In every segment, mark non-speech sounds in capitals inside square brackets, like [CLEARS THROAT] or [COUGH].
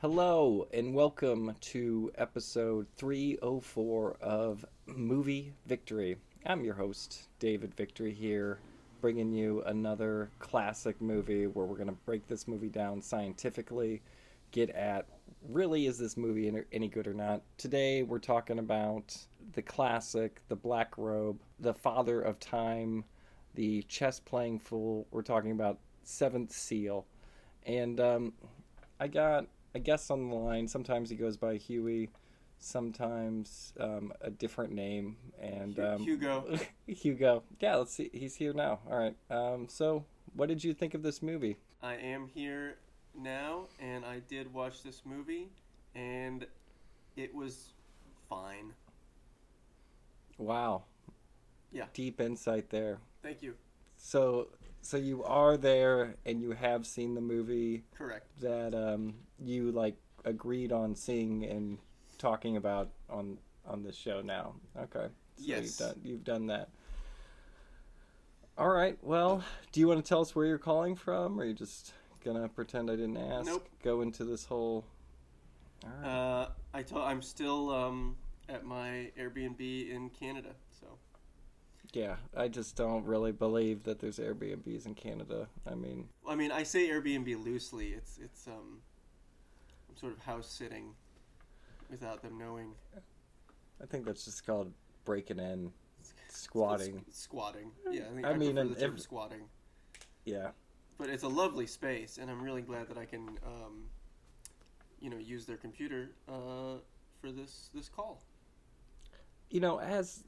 Hello, and welcome to episode 304 of Movie Victory. I'm your host, David Victory, here, bringing you another classic movie where we're going to break this movie down scientifically, get at really is this movie any- good or not. Today, we're talking about the classic, The Black Robe, the father of time, the chess playing fool. We're talking about Seventh Seal. And um, I got a guest on the line. Sometimes he goes by Huey, sometimes um, a different name. And um, Hugo. [LAUGHS] Hugo. Yeah, let's see. He's here now. All right. Um, so, what did you think of this movie? I am here now, and I did watch this movie, and it was fine. Wow. Yeah. Deep insight there. Thank you. So, so you are there, and you have seen the movie Correct. that um, you like agreed on seeing and talking about on on this show now. Okay. So Yes. You've done, you've done that. All right. Well, do you want to tell us where you're calling from, or are you just gonna pretend I didn't ask? Nope. Go into this whole. All right. Uh, I told I'm still um, at my Airbnb in Canada, so yeah, I just don't really believe that there's Airbnbs in Canada. I mean, I mean I say Airbnb loosely. It's it's um, sort of house sitting, without them knowing. I think that's just called breaking in, squatting. squatting. Yeah, I think I I, mean, the term if- squatting. Yeah. but it's a lovely space, and I'm really glad that I can, um, you know, use their computer uh, for this this call. you know as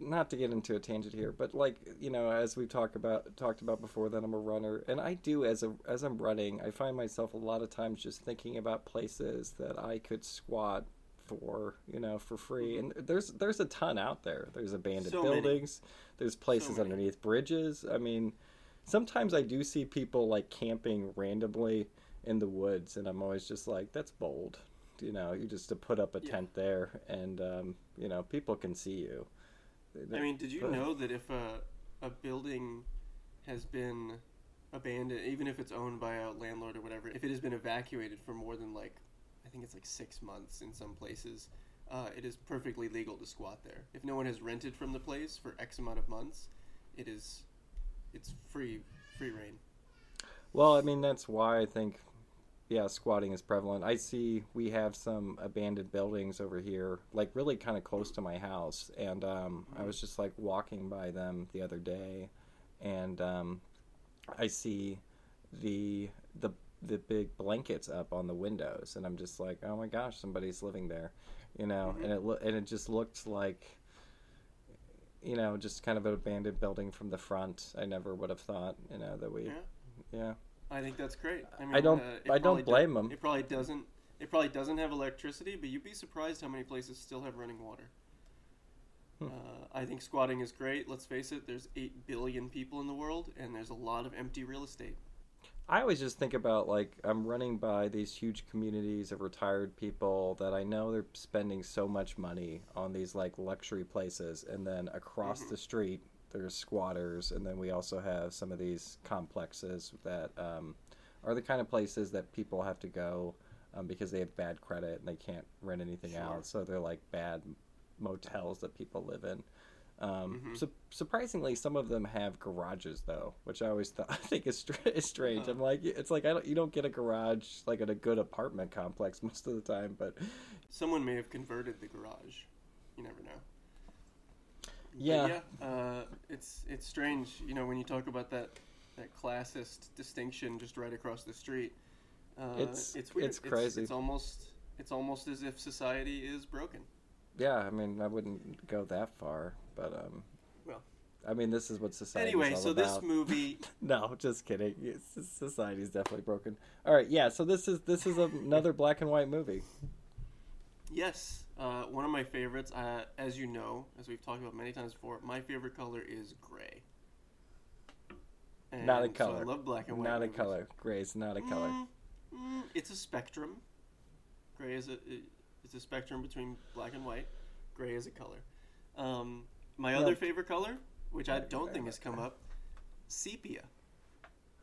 not to get into a tangent here but like you know as we've talked about talked about before that i'm a runner and i do as a as i'm running i find myself a lot of times just thinking about places that i could squat for you know for free. And there's there's a ton out there. There's abandoned So many. buildings. There's places many. underneath bridges. I mean sometimes i do see people like camping randomly in the woods and i'm always just like that's bold. You know you just to put up a Yeah. tent there and um, you know people can see you I mean, did you But- know that if a a building has been abandoned, even if it's owned by a landlord or whatever, if it has been evacuated for more than like, I think it's like six months in some places, uh, it is perfectly legal to squat there. If no one has rented from the place for X amount of months, it is, it's free free rein. well i mean that's why i think yeah squatting is prevalent i see we have some abandoned buildings over here like really kind of close to my house and um, i was just like walking by them the other day and um, i see the the the big blankets up on the windows and i'm just like oh my gosh somebody's living there you know Mhm. and it lo- and it just looked like you know just kind of an abandoned building from the front i never would have thought you know that we Yeah. yeah I think that's great. I, mean, I don't- uh, I don't blame 'em. It probably doesn't. It probably doesn't have electricity, but you'd be surprised how many places still have running water. Hmm. Uh, I think squatting is great. Let's face it. There's eight billion people in the world, and there's a lot of empty real estate. I always just think about like I'm running by these huge communities of retired people that I know they're spending so much money on these like luxury places, and then across Mhm. the street there's squatters, and then we also have some of these complexes that um, are the kind of places that people have to go um, because they have bad credit and they can't rent anything Sure. out, so they're like bad motels that people live in. Um, Mhm. su- surprisingly, some of them have garages though, which I always thought [LAUGHS] I think is, str- is strange. Huh. I'm like, it's like I don't, you don't get a garage like at a good apartment complex [LAUGHS] most of the time, but Someone may have converted the garage. You never know. Yeah. yeah. Uh, it's it's strange. You know, when you talk about that that classist distinction just right across the street. Uh, It's- it's weird. it's crazy. It's, almost it's almost as if society is broken. yeah, I mean, I wouldn't go that far, but um, Well. I mean, this is what society. Is. Anyway, so about. this movie [LAUGHS] no, just kidding. It's, society is definitely broken. All right, yeah. So this is this is another [LAUGHS] black and white movie. Yes, uh, one of my favorites. Uh, as you know, as we've talked about many times before, my favorite color is gray. And Not a so color. I love black and white. Not a color. Gray is not a color. Mm, mm, it's a spectrum. Gray is a it's a spectrum between black and white. Gray is a color. Um, my Well- other favorite color, which I don't think has come up, sepia.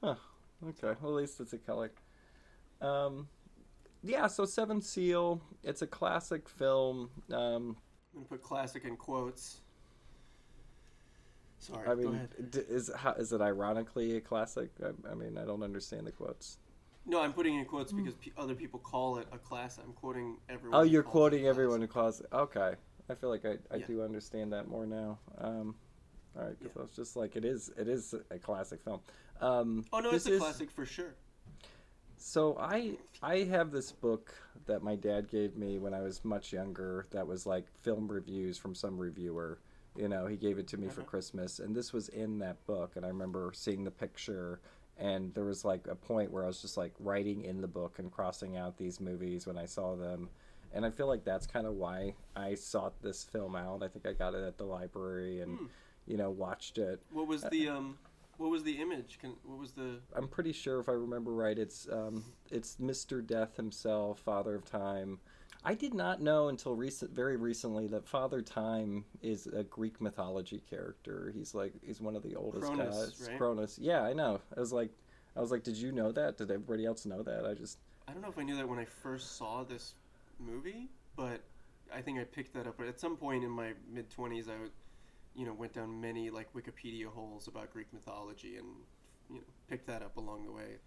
Okay, well, at least it's a color. Um, yeah, so Seventh Seal, it's a classic film. Um, I'm gonna put classic in quotes. Sorry, I go mean, ahead. d- is how, is it ironically a classic? I, I mean, I don't understand the quotes. No, I'm putting in quotes because pe- other people call it a class. I'm quoting everyone. Oh, you're calls it a quoting everyone who calls. it. Okay, I feel like I, I Yeah. do understand that more now. Um, all right, because Yeah. I was just like, it is it is a classic film. Um, Oh no, this it's a is- classic for sure. So I I have this book that my dad gave me when I was much younger. That was like film reviews from some reviewer. You know, he gave it to me for Uh-huh. Christmas, and this was in that book. And I remember seeing the picture, and there was like a point where I was just like writing in the book and crossing out these movies when I saw them. And I feel like that's kind of why I sought this film out. I think I got it at the library and Hmm. you know watched it. What was the um? What was the image? Can, what was the? I'm pretty sure if I remember right, it's um, it's Mr. Death himself, Father of Time. I did not know until recent, very recently, that Father Time is a Greek mythology character. He's like he's one of the oldest Cronus, gods. right? Cronus. Yeah, I know. I was like, I was like, did you know that? Did everybody else know that? I just I don't know if I knew that when I first saw this movie, but I think I picked that up. But at some point in my mid twenties, I would, you know, went down many like Wikipedia holes about Greek mythology and you know picked that up along the way.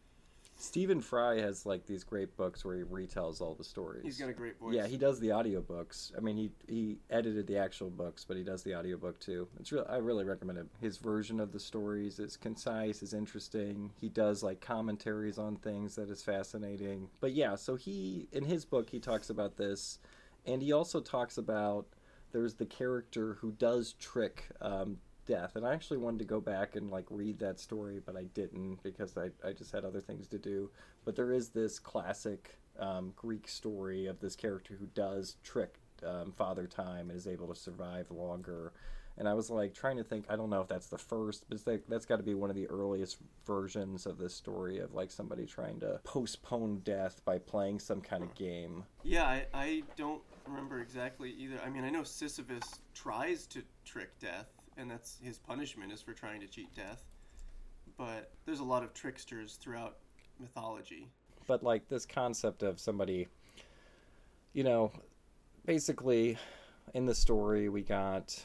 Stephen Fry has like these great books where he retells all the stories. He's got a great voice. Yeah, he does the audiobooks. I mean, he he edited the actual books, but he does the audiobook too. It's real. I really recommend it. His version of the stories is concise, is interesting. He does like commentaries on things that is fascinating. But yeah, so he in his book he talks about this, and he also talks about there's the character who does trick um, death. And i actually wanted to go back and like read that story but i didn't because i, I just had other things to do. But there is this classic um, greek story of this character who does trick um, father time and is able to survive longer. And i was like trying to think i don't know if that's the first but it's like, that's got to be one of the earliest versions of this story of like somebody trying to postpone death by playing some kind of game. Yeah, I, I don't remember exactly either. I mean, I know Sisyphus tries to trick death, and that's his punishment is for trying to cheat death. But there's a lot of tricksters throughout mythology. but like this concept of somebody you know basically in the story we got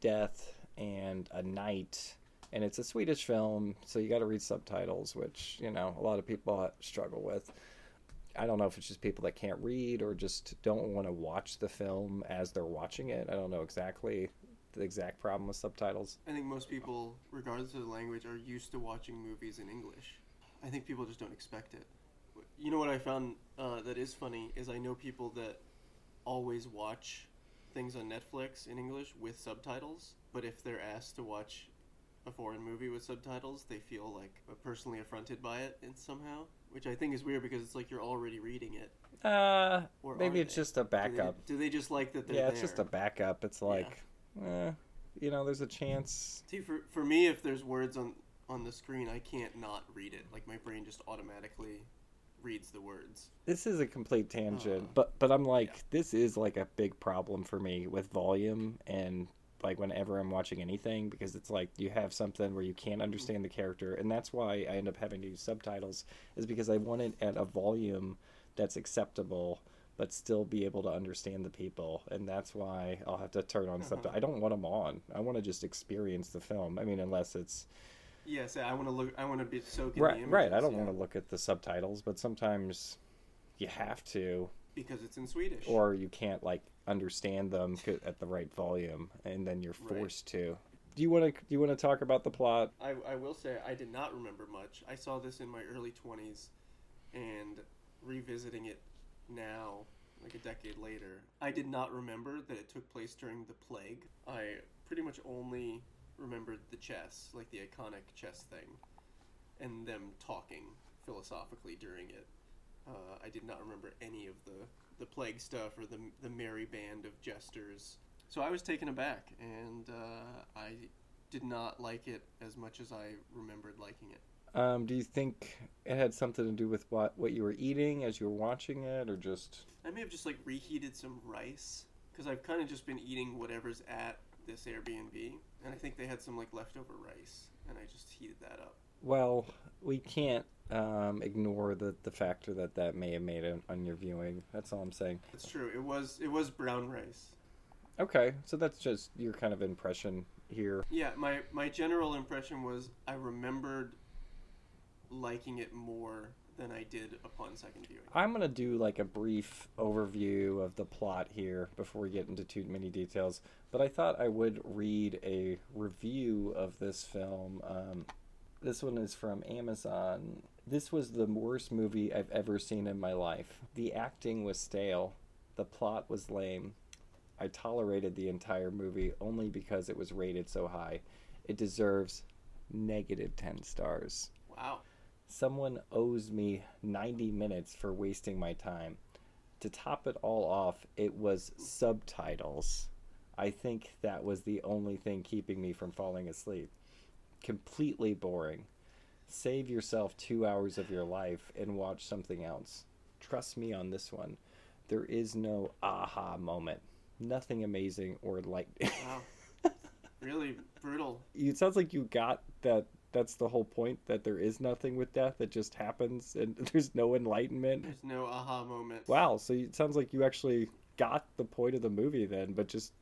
death and a knight and it's a swedish film so you got to read subtitles which you know a lot of people struggle with i don't know if it's just people that can't read or just don't want to watch the film as they're watching it i don't know exactly the exact problem with subtitles I think most people, regardless of the language, are used to watching movies in English. I think people just don't expect it. You know what I found uh, that is funny is I know people that always watch things on Netflix in English with subtitles, but if they're asked to watch a foreign movie with subtitles, they feel like personally affronted by it and somehow, which I think is weird because it's like you're already reading it. uh Or maybe it's they? just a Do they- backup Do they, just like that they're yeah, it's just a backup. It's like, eh, you know, there's a chance. See, for, for me, if there's words on, on the screen, I can't not read it. Like, my brain just automatically reads the words. This is a complete tangent, Uh, but but I'm like, yeah. this is like a big problem for me with volume and like whenever I'm watching anything because it's like you have something where you can't understand the character, and that's why I end up having to use subtitles. Is because I want it at a volume that's acceptable. But still be able to understand the people, and that's why I'll have to turn on Uh-huh. subtitles. I don't want them on. I want to just experience the film. I mean, unless it's Yes, I want to look. I want to be soak in the right images. right i don't yeah, want to look at the subtitles but sometimes you have to because it's in Swedish. or you can't like understand them at the right volume and then you're Right. forced to do you want to do you want to talk about the plot I, I will say I did not remember much. I saw this in my early 20s and revisiting it now, like a decade later, I did not remember that it took place during the plague. I pretty much only remembered the chess, like the iconic chess thing, and them talking philosophically during it. Uh, I did not remember any of the, the plague stuff or the, the merry band of jesters. So I was taken aback, and uh, I did not like it as much as I remembered liking it. um, do you think it had something to do with what what you were eating as you were watching it or just I may have just like reheated some rice because I've kind of just been eating whatever's at this Airbnb, and I think they had some like leftover rice, and I just heated that up. Well, we can't um, ignore the the factor that that may have made it on your viewing. That's all I'm saying. It's true. It was it was brown rice. Okay, so that's just your kind of impression here. Yeah, my my general impression was I remembered liking it more than I did upon second viewing. I'm gonna do like a brief overview of the plot here before we get into too many details. But I thought I would read a review of this film. Um, this one is from Amazon. This was the worst movie I've ever seen in my life. The acting was stale. The plot was lame. I tolerated the entire movie only because it was rated so high. It deserves negative 10 stars. Wow. Someone owes me 90 minutes for wasting my time. To top it all off, it was subtitles. I think that was the only thing keeping me from falling asleep. Completely boring. Save yourself two hours of your life and watch something else. Trust me on this one. There is no aha moment. Nothing amazing or light. [LAUGHS] Wow. really brutal. it sounds like you got that that's the whole point that there is nothing with death it just happens and [LAUGHS] there's no enlightenment There's no aha moment. wow so it sounds like you actually got the point of the movie then but just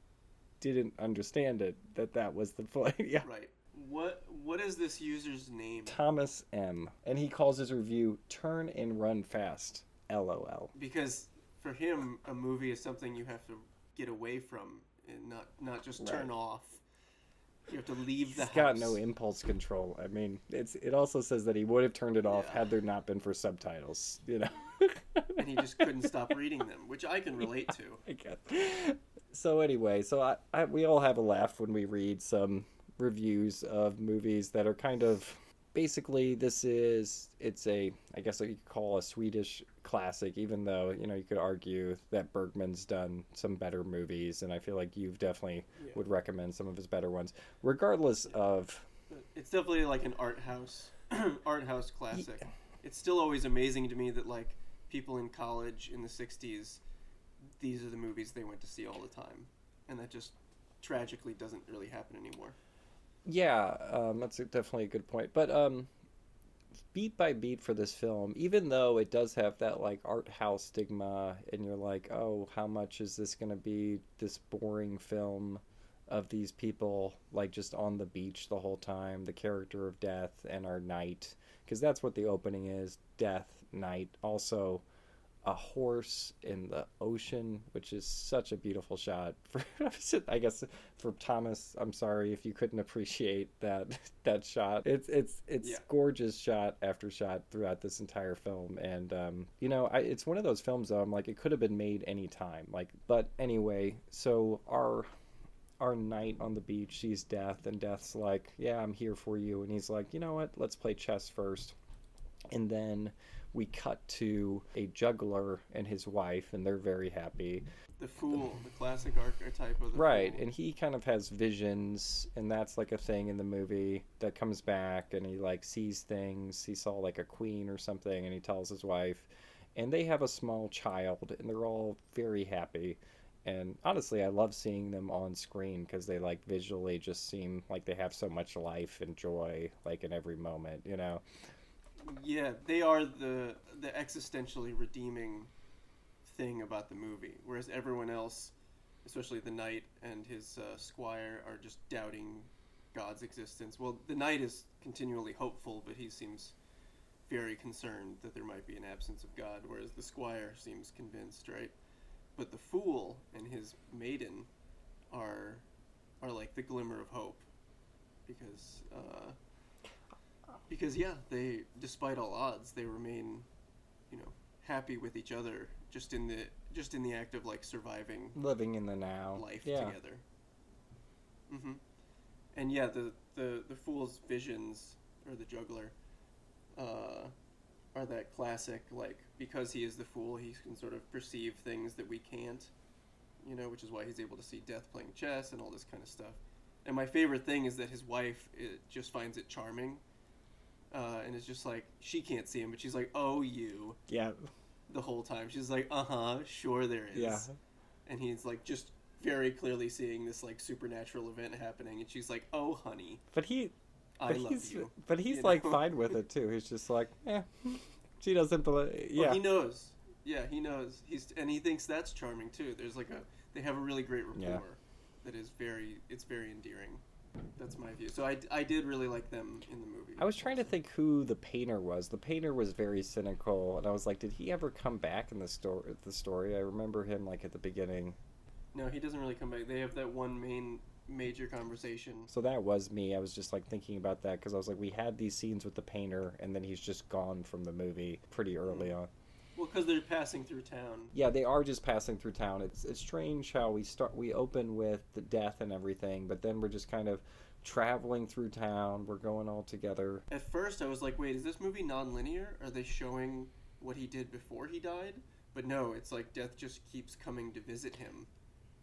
didn't understand it that that was the [LAUGHS] point yeah Right. What what is this user's name? thomas m and he calls his review turn and run fast lol Because for him, a movie is something you have to get away from and not not just turn off. You have to leave the he's got no impulse control i mean it's it also says that he would have turned it off Yeah. had there not been for subtitles you know [LAUGHS] and he just couldn't stop reading them, which I can relate [LAUGHS] to. I guess. So anyway, so I, I we all have a laugh when we read some reviews of movies that are kind of basically this is it's a I guess what you could call a Swedish classic, even though you know you could argue that Bergman's done some better movies, and I feel like you've definitely Yeah. would recommend some of his better ones, regardless of it's definitely like an art house [CLEARS THROAT] art house classic. It's still always amazing to me that like people in college in the 60s these are the movies they went to see all the time. And that just tragically doesn't really happen anymore. Yeah, um, that's definitely a good point. But um, beat by beat for this film, even though it does have that like art house stigma, and you're like, oh, how much is this going to be this boring film of these people like just on the beach the whole time, the character of death and our knight, because that's what the opening is: death, knight. Also, a horse in the ocean, which is such a beautiful shot. [LAUGHS] For I guess for Thomas, I'm sorry if you couldn't appreciate that [LAUGHS] that shot. It's it's it's Yeah. gorgeous shot after shot throughout this entire film, and um, you know, I, it's one of those films though. I'm like, it could have been made any time. Like, but anyway, so our our knight on the beach sees death, and death's like, yeah, I'm here for you, and he's like, you know what? Let's play chess first, and then we cut to a juggler and his wife, and they're very happy. The fool, the classic archetype of the Right, fool. and he kind of has visions, and that's like a thing in the movie that comes back, and he like sees things. He saw like a queen or something, and he tells his wife, and they have a small child, and they're all very happy. And honestly, I love seeing them on screen because they like visually just seem like they have so much life and joy, like in every moment, you know. Yeah, they are the the existentially redeeming thing about the movie, whereas everyone else, especially the knight and his uh, squire, are just doubting God's existence. Well, the knight is continually hopeful, but he seems very concerned that there might be an absence of God, whereas the squire seems convinced, right? But the fool and his maiden are are like the glimmer of hope, because. Uh, because yeah, they despite all odds, they remain, you know, happy with each other just in the just in the act of like surviving Living in the now. life yeah. together. hmm And yeah, the, the the fool's visions or the juggler uh, are that classic like because he is the fool, he can sort of perceive things that we can't. You know, which is why he's able to see death playing chess and all this kind of stuff. And my favorite thing is that his wife just finds it charming. Uh, and it's just like she can't see him, but she's like, "Oh, you," Yeah. the whole time. She's like, "Uh huh, sure there is." Yeah. and he's like just very clearly seeing this like supernatural event happening and she's like oh honey But he I but love he's you. but he's you like know? fine with it too. He's just like, eh, she doesn't believe. Well, Yeah, he knows. Yeah, he knows. He's and he thinks that's charming too. There's like a they have a really great rapport Yeah. that is very it's very endearing. That's my view. So I, I did really like them in the movie. I was trying to think who the painter was. The painter was very cynical, and I was like, did he ever come back in the story? The story. I remember him like at the beginning. No, he doesn't really come back. They have that one main major conversation. So that was me. I was just like thinking about that because I was like, we had these scenes with the painter, and then he's just gone from the movie pretty early mm-hmm. on. Well, because they're passing through town. Yeah, they are just passing through town. It's it's strange how we start. We open with the death and everything, but then we're just kind of traveling through town. We're going all together. At first, I was like, wait, is this movie non-linear? Are they showing what he did before he died? But no, it's like death just keeps coming to visit him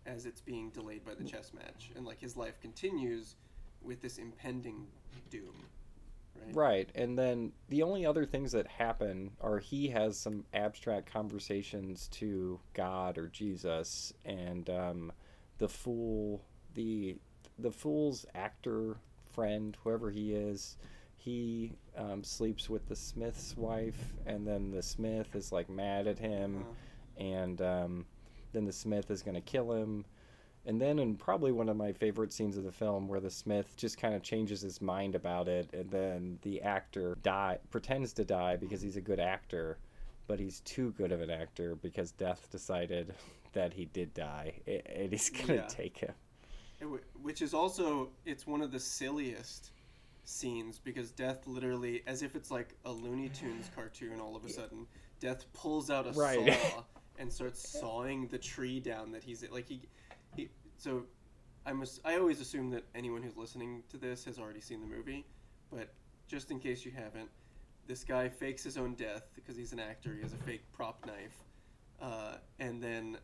as it's being delayed by the chess match, and like his life continues with this impending doom. Right. Right, and then the only other things that happen are he has some abstract conversations to God or Jesus, and um, the fool, the the fool's actor friend, whoever he is, he um, sleeps with the Smith's wife, and then the Smith is like mad at him, Uh, and um, then the Smith is going to kill him. And then, in probably one of my favorite scenes of the film, where the Smith just kind of changes his mind about it, and then the actor die pretends to die because he's a good actor, but he's too good of an actor because Death decided [LAUGHS] that he did die, and he's gonna Yeah. take him. which is also it's one of the silliest scenes because death literally as if it's like a looney tunes cartoon all of a sudden death pulls out a Right. saw [LAUGHS] and starts sawing the tree down that he's like he, he so i must i always assume that anyone who's listening to this has already seen the movie but just in case you haven't this guy fakes his own death because he's an actor he has a fake prop knife uh, and then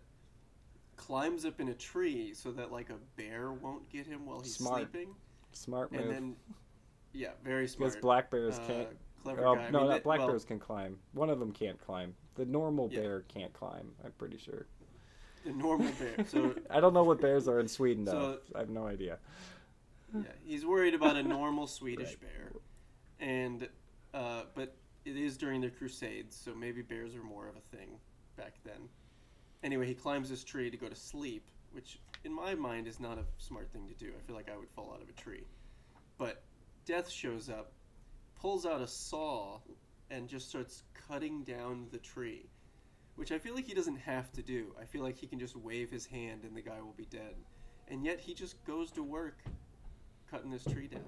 climbs up in a tree so that like a bear won't get him while he's Smart. sleeping Smart move. and then yeah very smart because black bears Uh, can't. clever Oh, guy. I no, mean, not that- black well, bears can climb. One of them can't climb. The normal Yeah. bear can't climb. I'm pretty sure. The normal bear [LAUGHS] so I don't know what bears are in Sweden though. So- I have no idea. yeah, he's worried about a normal Swedish Right. bear, and uh, but it is during the Crusades, so maybe bears are more of a thing back then. Anyway, he climbs this tree to go to sleep, which in my mind is not a smart thing to do. I feel like I would fall out of a tree, but Death shows up, pulls out a saw, and just starts cutting down the tree. Which I feel like he doesn't have to do. I feel like he can just wave his hand and the guy will be dead. And yet he just goes to work cutting this tree down.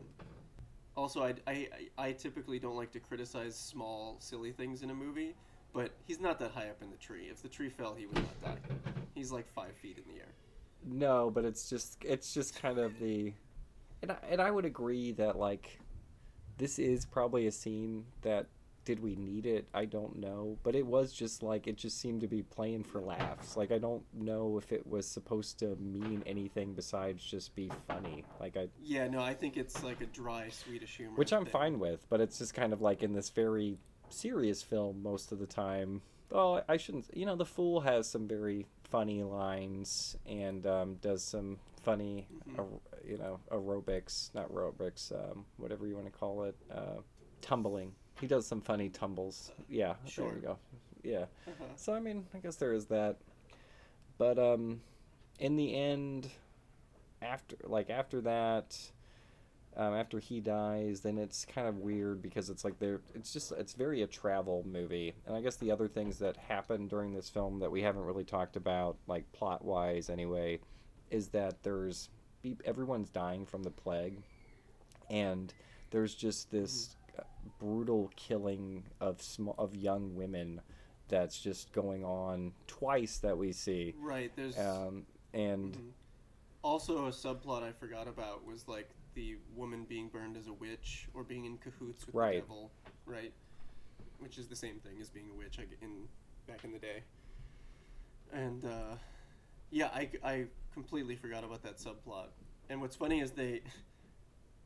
Also, I, I, I typically don't like to criticize small, silly things in a movie, but he's not that high up in the tree. If the tree fell, he would not die. He's like five feet in the air. No, but it's just it's just kind of the, and I, and I would agree that like, this is probably a scene that did we need it? I don't know, but it was just like it just seemed to be playing for laughs. Like I don't know if it was supposed to mean anything besides just be funny. Like I, Yeah, no, I think it's like a dry Swedish humor. which I'm thing. fine with, but it's just kind of like in this very serious film most of the time. Oh, I shouldn't. You know, the fool has some very funny lines and um, does some funny, Mhm. aer- you know, aerobics, not aerobics, um, whatever you want to call it, uh, tumbling. He does some funny tumbles. Yeah, Sure. there you go. Yeah. Uh-huh. So I mean, I guess there is that. But um in the end after like after that um, after he dies, then it's kind of weird because it's like they're it's just it's very a travel movie. And I guess the other things that happen during this film that we haven't really talked about, like plot wise anyway, is that there's be- everyone's dying from the plague, and there's just this uh, brutal killing of small of young women that's just going on twice that we see. Right. There's Um, and Mhm. also a subplot I forgot about was like the woman being burned as a witch or being in cahoots with Right. the devil, right? Which is the same thing as being a witch in back in the day. And uh, yeah, I, I completely forgot about that subplot. And what's funny is they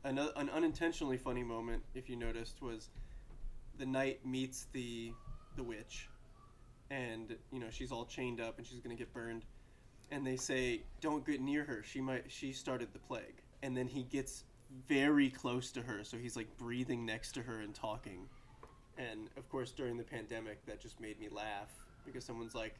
an, an unintentionally funny moment, if you noticed, was the knight meets the the witch, and you know she's all chained up and she's gonna get burned and they say don't get near her she might she started the plague and then he gets very close to her, so he's like breathing next to her and talking. And of course, during the pandemic, that just made me laugh because someone's like,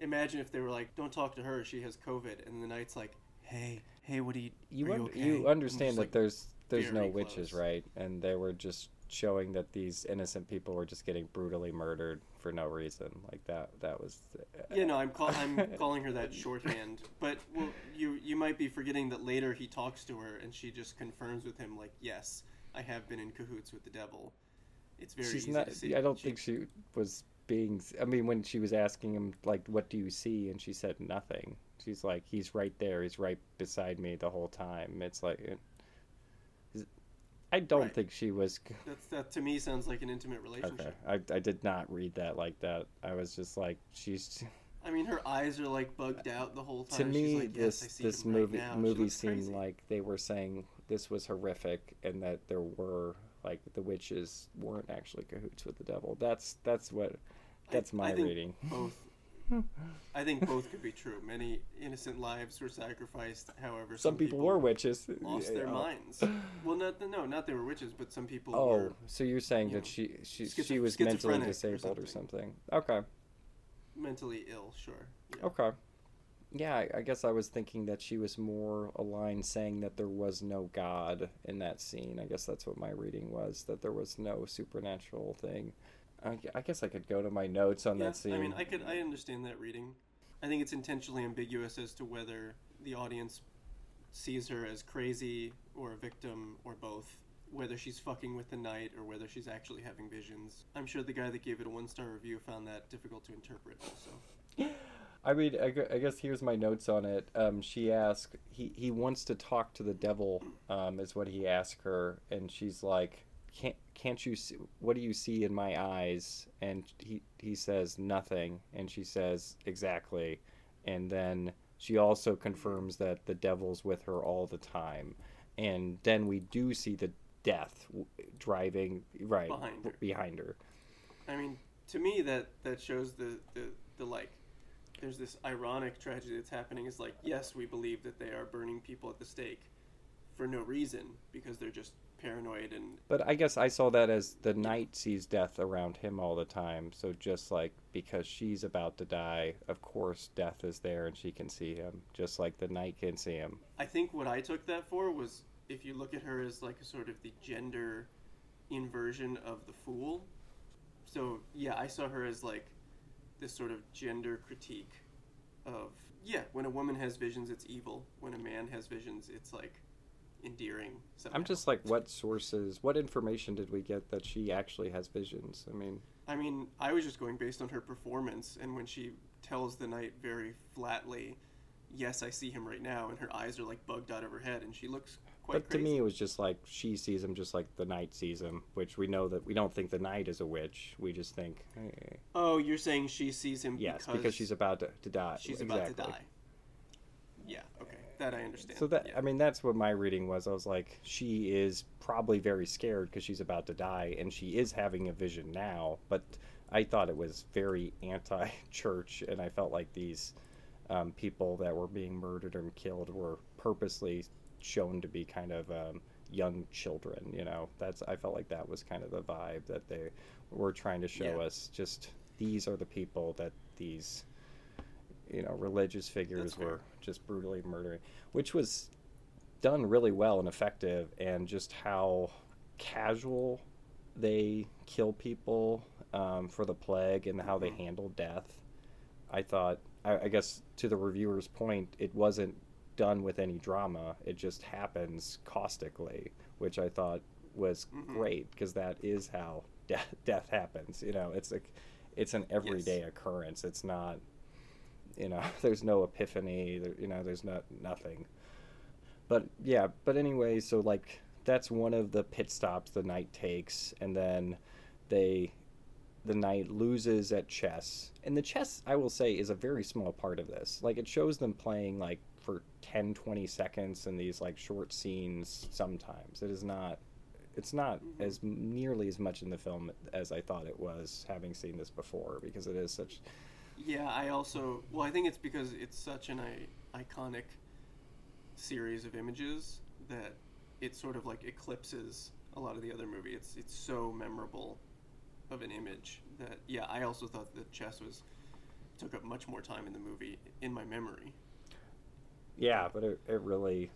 imagine if they were like, "Don't talk to her, she has COVID," and the knight's like, "Hey, hey, what do you? You are un- you, okay? you understand that like, there's there's no very witches, right? And they were just showing that these innocent people were just getting brutally murdered for no reason. Like that that was uh, Yeah, no, I'm call- I'm [LAUGHS] calling her that shorthand. But well, you you might be forgetting that later he talks to her and she just confirms with him like, "Yes, I have been in cahoots with the devil." It's very she's easy not to see. I don't She- think she was being I mean when she was asking him like what do you see and she said nothing. She's like he's right there, he's right beside me the whole time. It's like it, I don't Right. think she was That's that to me sounds like an intimate relationship. Okay. I, I did not read that like that. I was just like she's [LAUGHS] I mean, her eyes are like bugged out the whole time. to She's me like, yes, I this see this him right movie movie seemed crazy. like they were saying this was horrific and that there were like the witches weren't actually cahoots with the devil. That's that's what I- that's my I think reading. [LAUGHS] both. I think both could be true. Many innocent lives were sacrificed. However, Some, people, were witches. lost their Yeah. minds. Well, not no, not they were witches, but some people Oh, were so you're saying you that know, she she schizo- she was mentally schizophrenic or disabled or something. something. Okay. mentally ill. Sure. Yeah. Okay. Yeah, I, I guess I was thinking that she was more aligned saying that there was no God in that scene. I guess that's what my reading was, that there was no supernatural thing. I, I guess I could go to my notes on Yeah, that scene. I mean, I could I understand that reading. I think it's intentionally ambiguous as to whether the audience sees her as crazy or a victim or both. Whether she's fucking with the knight or whether she's actually having visions. I'm sure the guy that gave it a one star review found that difficult to interpret. Also, I mean, I, I guess here's my notes on it. Um, she asked, he, he wants to talk to the devil, um, is what he asked her, and she's like, can't can't you see, what do you see in my eyes? And he he says nothing, and she says exactly, and then she also confirms that the devil's with her all the time, and then we do see the death driving right Behind her. behind her. I mean, to me that that shows the the, the like. There's this ironic tragedy that's happening. Is like, yes, we believe that they are burning people at the stake for no reason because they're just paranoid and But I guess I saw that as the knight sees death around him all the time. So just like because she's about to die, of course death is there and she can see him, just like the knight can see him. I think what I took that for was if you look at her as like a sort of the gender inversion of the fool. So yeah, I saw her as like this sort of gender critique of yeah, when a woman has visions, it's evil. When a man has visions, it's like endearing. Somehow. I'm just like, what sources, what information did we get that she actually has visions? I mean, I mean, I was just going based on her performance, and when she tells the knight very flatly, "Yes, I see him right now," and her eyes are like bugged out of her head, and she looks quite but to me it was just like she sees him just like the knight sees him, which we know that we don't think the knight is a witch. We just think, eh, Oh, you're saying she sees him yes, because, because, she's about to, to die. she's exactly. about to die. Yeah, okay, that I understand. So that yeah. I mean, that's what my reading was. I was like, she is probably very scared because she's about to die, and she is having a vision now. But I thought it was very anti-church, and I felt like these um, people that were being murdered and killed were purposely shown to be kind of um, young children. You know, that's I felt like that was kind of the vibe that they were trying to show Yeah. us. Just these are the people that these you know religious figures were just brutally murdering which was done really well and effective and just how casual they kill people um, for the plague and how they Mhm. handle death. I thought I, I guess to the reviewer's point it wasn't done with any drama. It just happens caustically which i thought was Mhm. great because that is how [LAUGHS] death, death happens you know? It's like it's an everyday occurrence. It's not you know [LAUGHS] there's no epiphany there, you know there's not nothing. But yeah but anyway so like that's one of the pit stops the knight takes and then they the knight loses at chess. And the chess i will say is a very small part of this. Like it shows them playing like for 10 20 seconds in these like short scenes sometimes. It is not it's not Mhm. as nearly as much in the film as i thought it was having seen this before because it is such Yeah, I also well, I think it's because it's such an I- iconic series of images that it sort of like eclipses a lot of the other movie. It's it's so memorable of an image that yeah, I also thought that chess was took up much more time in the movie in my memory. Yeah, but it, it really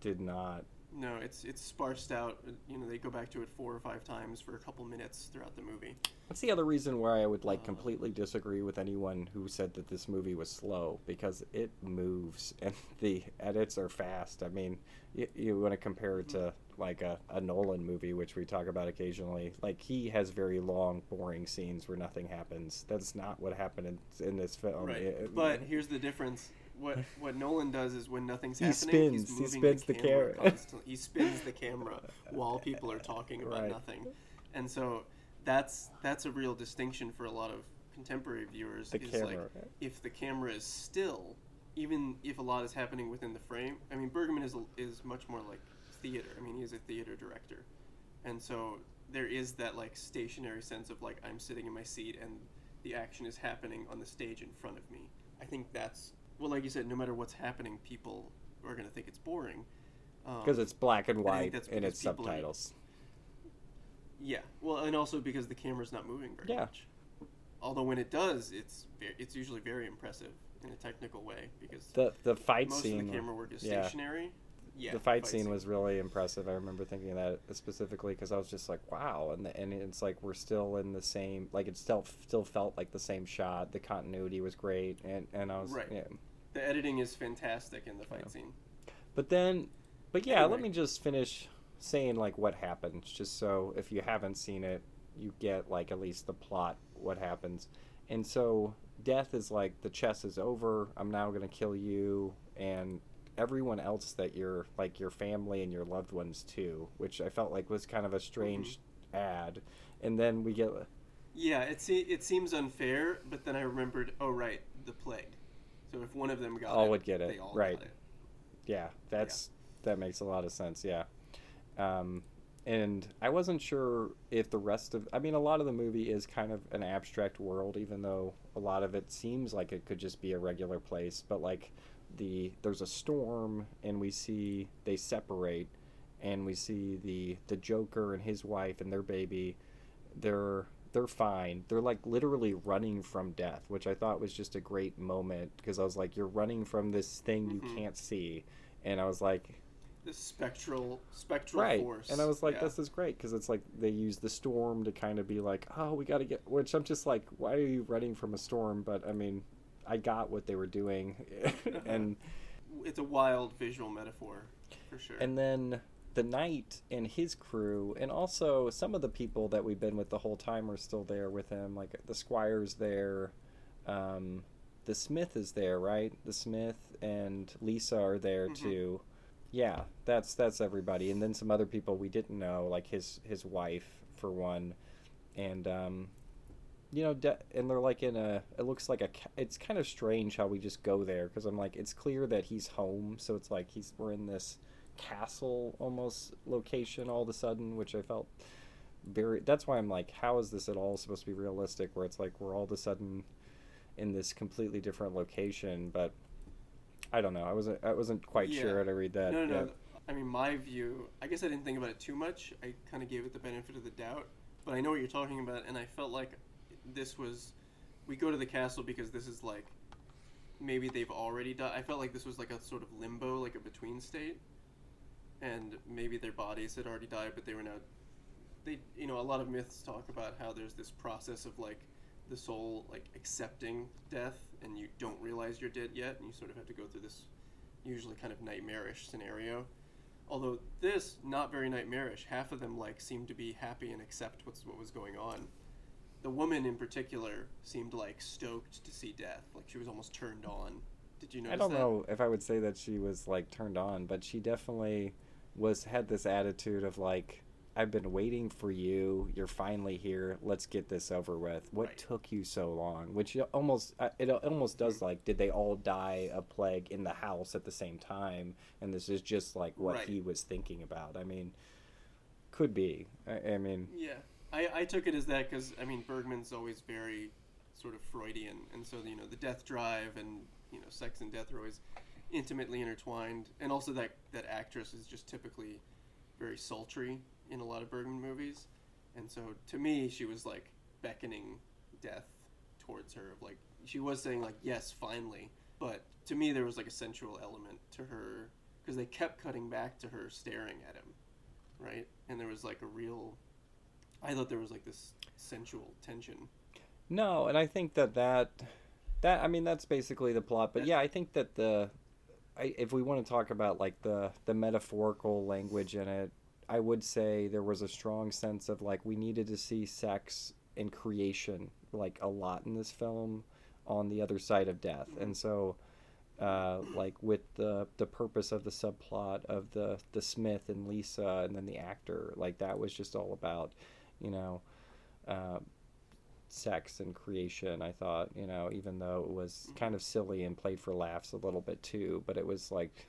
did not. No, it's it's sparsed out. You know, they go back to it four or five times for a couple minutes throughout the movie. That's the other reason why I would like Uh. completely disagree with anyone who said that this movie was slow because it moves [LAUGHS] and the edits are fast. I mean, you, you want to compare it to like a, a Nolan movie, which we talk about occasionally. Like he has very long, boring scenes where nothing happens. That's not what happened in, in this film. right. It- but here's the difference. What what Nolan does is when nothing's He happening, spins. He he's moving spins the the camera, camera. [LAUGHS] constantly. He spins the camera while people are talking about Right. nothing, and so that's that's a real distinction for a lot of contemporary viewers. The is camera. like if the camera is still, even if a lot is happening within the frame. I mean, Bergman is is much more like theater. I mean, he's a theater director, and so there is that like stationary sense of like I'm sitting in my seat and the action is happening on the stage in front of me. I think that's well, like you said, no matter what's happening, people are going to think it's boring. Um, because it's black and white and it's people are- subtitles. yeah, well, and also because the camera's not moving very Yeah. much. Although when it does, it's it's usually very impressive in a technical way because The the fight most scene. of the camera work is yeah. stationary. Yeah, the fight, scene, was really impressive. I remember thinking that specifically because I was just like, wow, and the, and it's like we're still in the same like it still still felt like the same shot. The continuity was great, and and I was Right. yeah. The editing is fantastic in the fight Yeah. scene. But then, but yeah, let me just finish saying like what happens, just so if you haven't seen it, you get like at least the plot, what happens, and so death is like the chess is over. I'm now gonna kill you and everyone else that you're like your family and your loved ones too, which I felt like was kind of a strange mm-hmm. ad, and then we get Yeah, it se- it seems unfair, but then I remembered, oh right, the plague. So if one of them got it, All it, would get it, they all right. it. yeah that's that makes a lot of sense yeah um and i wasn't sure if the rest of i mean a lot of the movie is kind of an abstract world even though a lot of it seems like it could just be a regular place but like the there's a storm and we see they separate and we see the the joker and his wife and their baby they're they're fine they're like literally running from death which i thought was just a great moment because i was like you're running from this thing you Mhm. can't see and i was like The spectral spectral right force. and i was like yeah. this is great because it's like they use the storm to kind of be like oh we got to get which i'm just like why are you running from a storm but i mean i got what they were doing [LAUGHS] [LAUGHS] and it's a wild visual metaphor for sure. and then the knight and his crew and also some of the people that we've been with the whole time are still there with him like the squire's there um, the smith is there right? The smith and lisa are there Mhm. too. Yeah that's that's everybody. And then some other people we didn't know like his his wife for one. And um you know de- and they're like in a it looks like a it's kind of strange how we just go there because i'm like it's clear that he's home so it's like he's we're in this castle almost location all of a sudden which i felt very that's why i'm like how is this at all supposed to be realistic where it's like we're all of a sudden in this completely different location but i don't know i wasn't i wasn't quite Yeah. sure how to read that no, no, no. I mean, my view. I guess I didn't think about it too much. I kind of gave it the benefit of the doubt, but I know what you're talking about, and I felt like this was. We go to the castle because this is like, maybe they've already died. I felt like this was like a sort of limbo, like a between state, and maybe their bodies had already died, but they were now. They, you know, a lot of myths talk about how there's this process of like the soul like accepting death, and you don't realize you're dead yet, and you sort of have to go through this usually kind of nightmarish scenario. Although this not very nightmarish. Half of them like seemed to be happy and accept what's what was going on. The woman in particular seemed like stoked to see death. Like she was almost turned on. Did you notice I don't that? know if I would say that she was like turned on, but she definitely was had this attitude of like I've been waiting for you. You're finally here. Let's get this over with. What Right. took you so long? Which almost uh, it almost does like did they all die a plague in the house at the same time? And this is just like what Right. he was thinking about. I mean, could be. I, I mean, Yeah, I, I took it as that because I mean Bergman's always very sort of Freudian, and so you know the death drive and you know sex and death are always intimately intertwined, and also that that actress is just typically very sultry in a lot of Bergman movies, and so to me, she was like beckoning death towards her. Of Like she was saying like yes, finally, but to me there was like a sensual element to her because they kept cutting back to her staring at him, right? And there was like a real. I thought there was like this sensual tension. No, and I think that that that I mean that's basically the plot. But yeah, I think that the I, if we want to talk about like the the metaphorical language in it, I would say there was a strong sense of like we needed to see sex and creation like a lot in this film on the other side of death, and so. Uh, like with the the purpose of the subplot of the the Smith and Lisa and then the actor like that was just all about you know uh, sex and creation i thought you know even though it was kind of silly and played for laughs a little bit too but it was like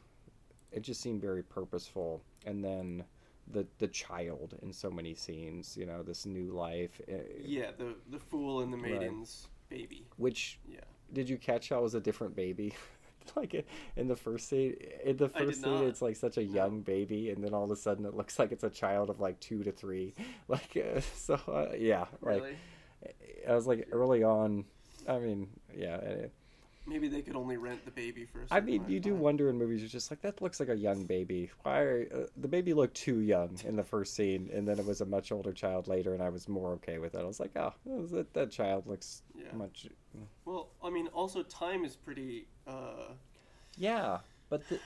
it just seemed very purposeful and then the the child in so many scenes you know this new life eh, Yeah, the the fool and the maiden's baby. which Yeah. did you catch how it was a different baby [LAUGHS] like in the first scene in the first scene it's like such a young baby and then all of a sudden it looks like it's a child of like two to three [LAUGHS] like uh, so uh, yeah like Really? I was like early on. I mean, yeah. Maybe they could only rent the baby for. a I mean, you do wonder in movies. You're just like that looks like a young baby. Why are, uh, the baby looked too young in the first scene, and then it was a much older child later, and I was more okay with it. I was like, oh, that that child looks Yeah. much. Well, I mean, also time is pretty. uh Yeah, but the,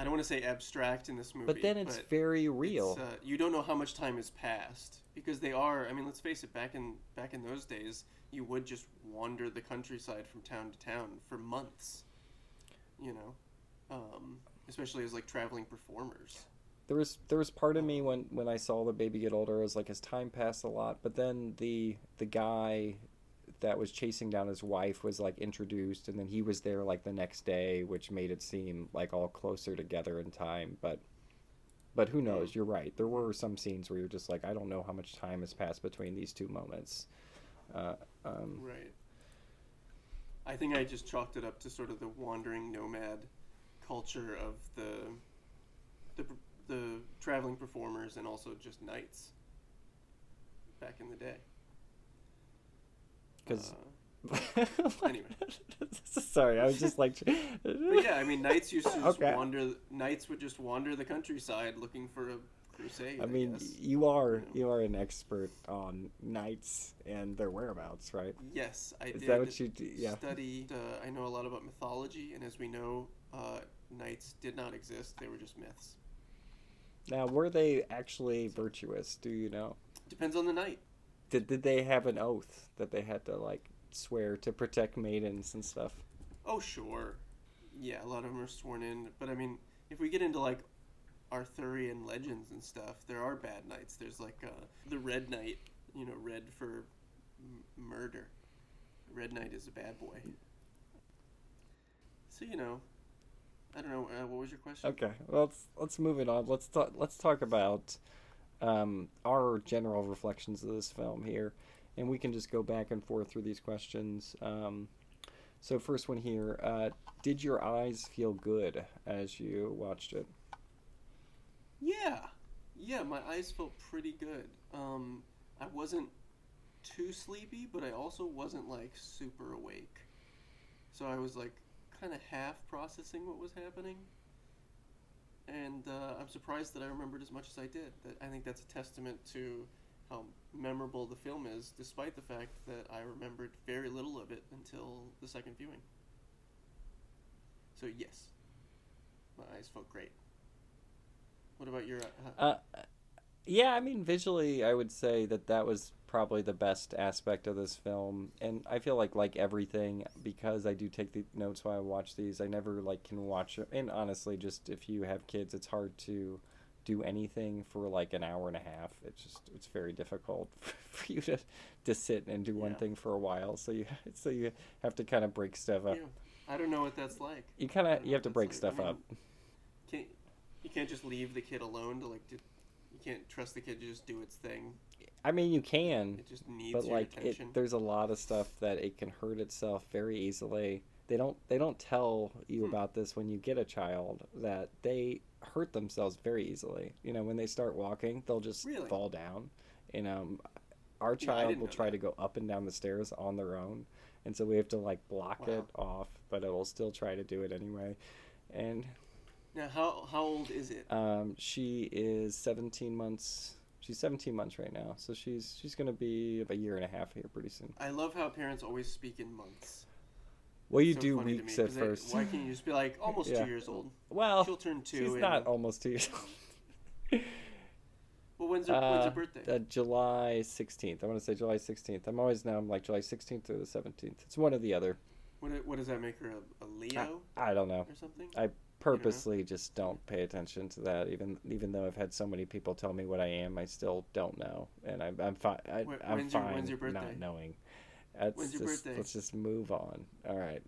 I don't want to say abstract in this movie. but then it's very real. it's, uh, you don't know how much time has passed because they are. I mean, let's face it. Back in back in those days, you would just wander the countryside from town to town for months. You know, um, especially as like traveling performers. there was there was part of me when when I saw the baby get older, I was like, his time passed a lot. But then the the guy that was chasing down his wife was like introduced, and then he was there like the next day, which made it seem like all closer together in time. But but who knows? You're right. There were some scenes where you're just like, I don't know how much time has passed between these two moments. Uh, um, Right. I think I just chalked it up to sort of the wandering nomad culture of the the the traveling performers and also just knights back in the day. 'Cause- Uh, [LAUGHS] Anyway. [LAUGHS] sorry, I was just like, [LAUGHS] but yeah, I mean, knights used to just Okay. wander. Knights would just wander the countryside looking for a crusade. I mean, guess. you are Yeah. you are an expert on knights and their whereabouts, right? yes, I Is did that what you do? Yeah. study. Uh, I know a lot about mythology, and as we know, uh, knights did not exist; they were just myths. Now, were they actually virtuous? Do you know? Depends on the knight. Did did they have an oath that they had to like swear to protect maidens and stuff? Oh, sure. Yeah, a lot of them are sworn in. But I mean, if we get into like Arthurian legends and stuff, there are bad knights. There's like uh, the Red Knight, you know, red for m- murder. Red Knight is a bad boy. So, you know, I don't know. Uh, what was your question? Okay, well, let's let's move it on. Let's talk. Let's talk about um, our general reflections of this film here, and we can just go back and forth through these questions. Um, so, first one here: uh, Did your eyes feel good as you watched it? Yeah, yeah. My eyes felt pretty good. Um, I wasn't too sleepy, but I also wasn't like super awake. So I was like kind of half processing what was happening, and uh, I'm surprised that I remembered as much as I did. That I think that's a testament to how memorable the film is, despite the fact that I remembered very little of it until the second viewing. So yes, my eyes felt great. What about your? Uh, Uh, yeah, I mean, visually, I would say that that was probably the best aspect of this film, and I feel like like everything because I do take the notes while I watch these. I never like can watch it, and honestly, just if you have kids, it's hard to do anything for like an hour and a half. It's just it's very difficult [LAUGHS] for you to to sit and do one thing for a while. So you [LAUGHS] so you have to kind of break stuff up. Yeah. I don't know what that's like. You kind of you have to break like. stuff I up. mean, Can't you can't just leave the kid alone to like do, you can't trust the kid to just do its thing. I mean, you can. It just needs but like it, there's a lot of stuff that it can hurt itself very easily they don't they don't tell you Hmm. about this when you get a child that they hurt themselves very easily. You know, when they start walking, they'll just Really? fall down. You know, our child didn't will try that. to go up and down the stairs on their own, and so we have to like block Wow. it off, but it'll still try to do it anyway. And Now, how how old is it? um, she is 17 months. She's 17 months right now, so she's she's gonna be a year and a half here pretty soon. I love how parents always speak in months. Well, you So do weeks me, at first. why can't you just be like almost Yeah. two years old? Well, She'll turn two. she's in- not almost two years old. Well, when's her, when's her Uh, birthday? Uh, July 16th. I want to say July 16th. I'm always now I'm like July 16th or the 17th. It's one or the other. What, what does that make her? A, a Leo I don't know. or something? I purposely just don't pay attention to that. Even even though I've had so many people tell me what I am, I still don't know, and I'm I'm fine. I, Wh- I'm your- fine when's your birthday? not knowing. Let's When's your just, birthday? Let's just move on. All right.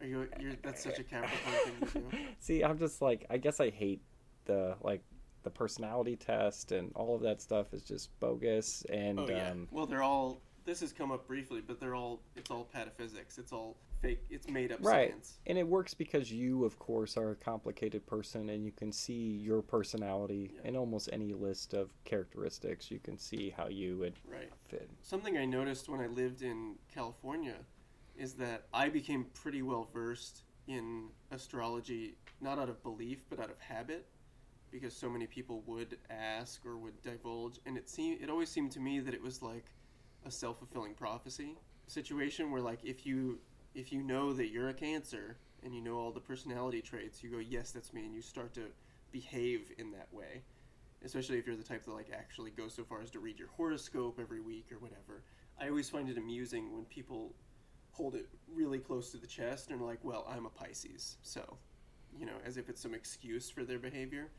Are you? You're, that's such a Capricorn thing to do. [LAUGHS] See, I'm just like I guess I hate the like the personality test and all of that stuff is just bogus and Oh yeah. um well, they're all. This has come up briefly, but they're all. It's all pataphysics. It's all fake. It's made up Right. science. And it works because you, of course, are a complicated person and you can see your personality Yeah. in almost any list of characteristics. You can see how you would Right. fit. Something I noticed when I lived in California is that I became pretty well versed in astrology, not out of belief, but out of habit, because so many people would ask or would divulge, and it seemed it always seemed to me that it was like a self fulfilling prophecy situation where like if you if you know that you're a Cancer and you know all the personality traits, you go yes that's me, and you start to behave in that way especially if you're the type that like actually goes so far as to read your horoscope every week or whatever. I always find it amusing when people hold it really close to the chest and are like, "Well, I'm a Pisces," so you know, as if it's some excuse for their behavior.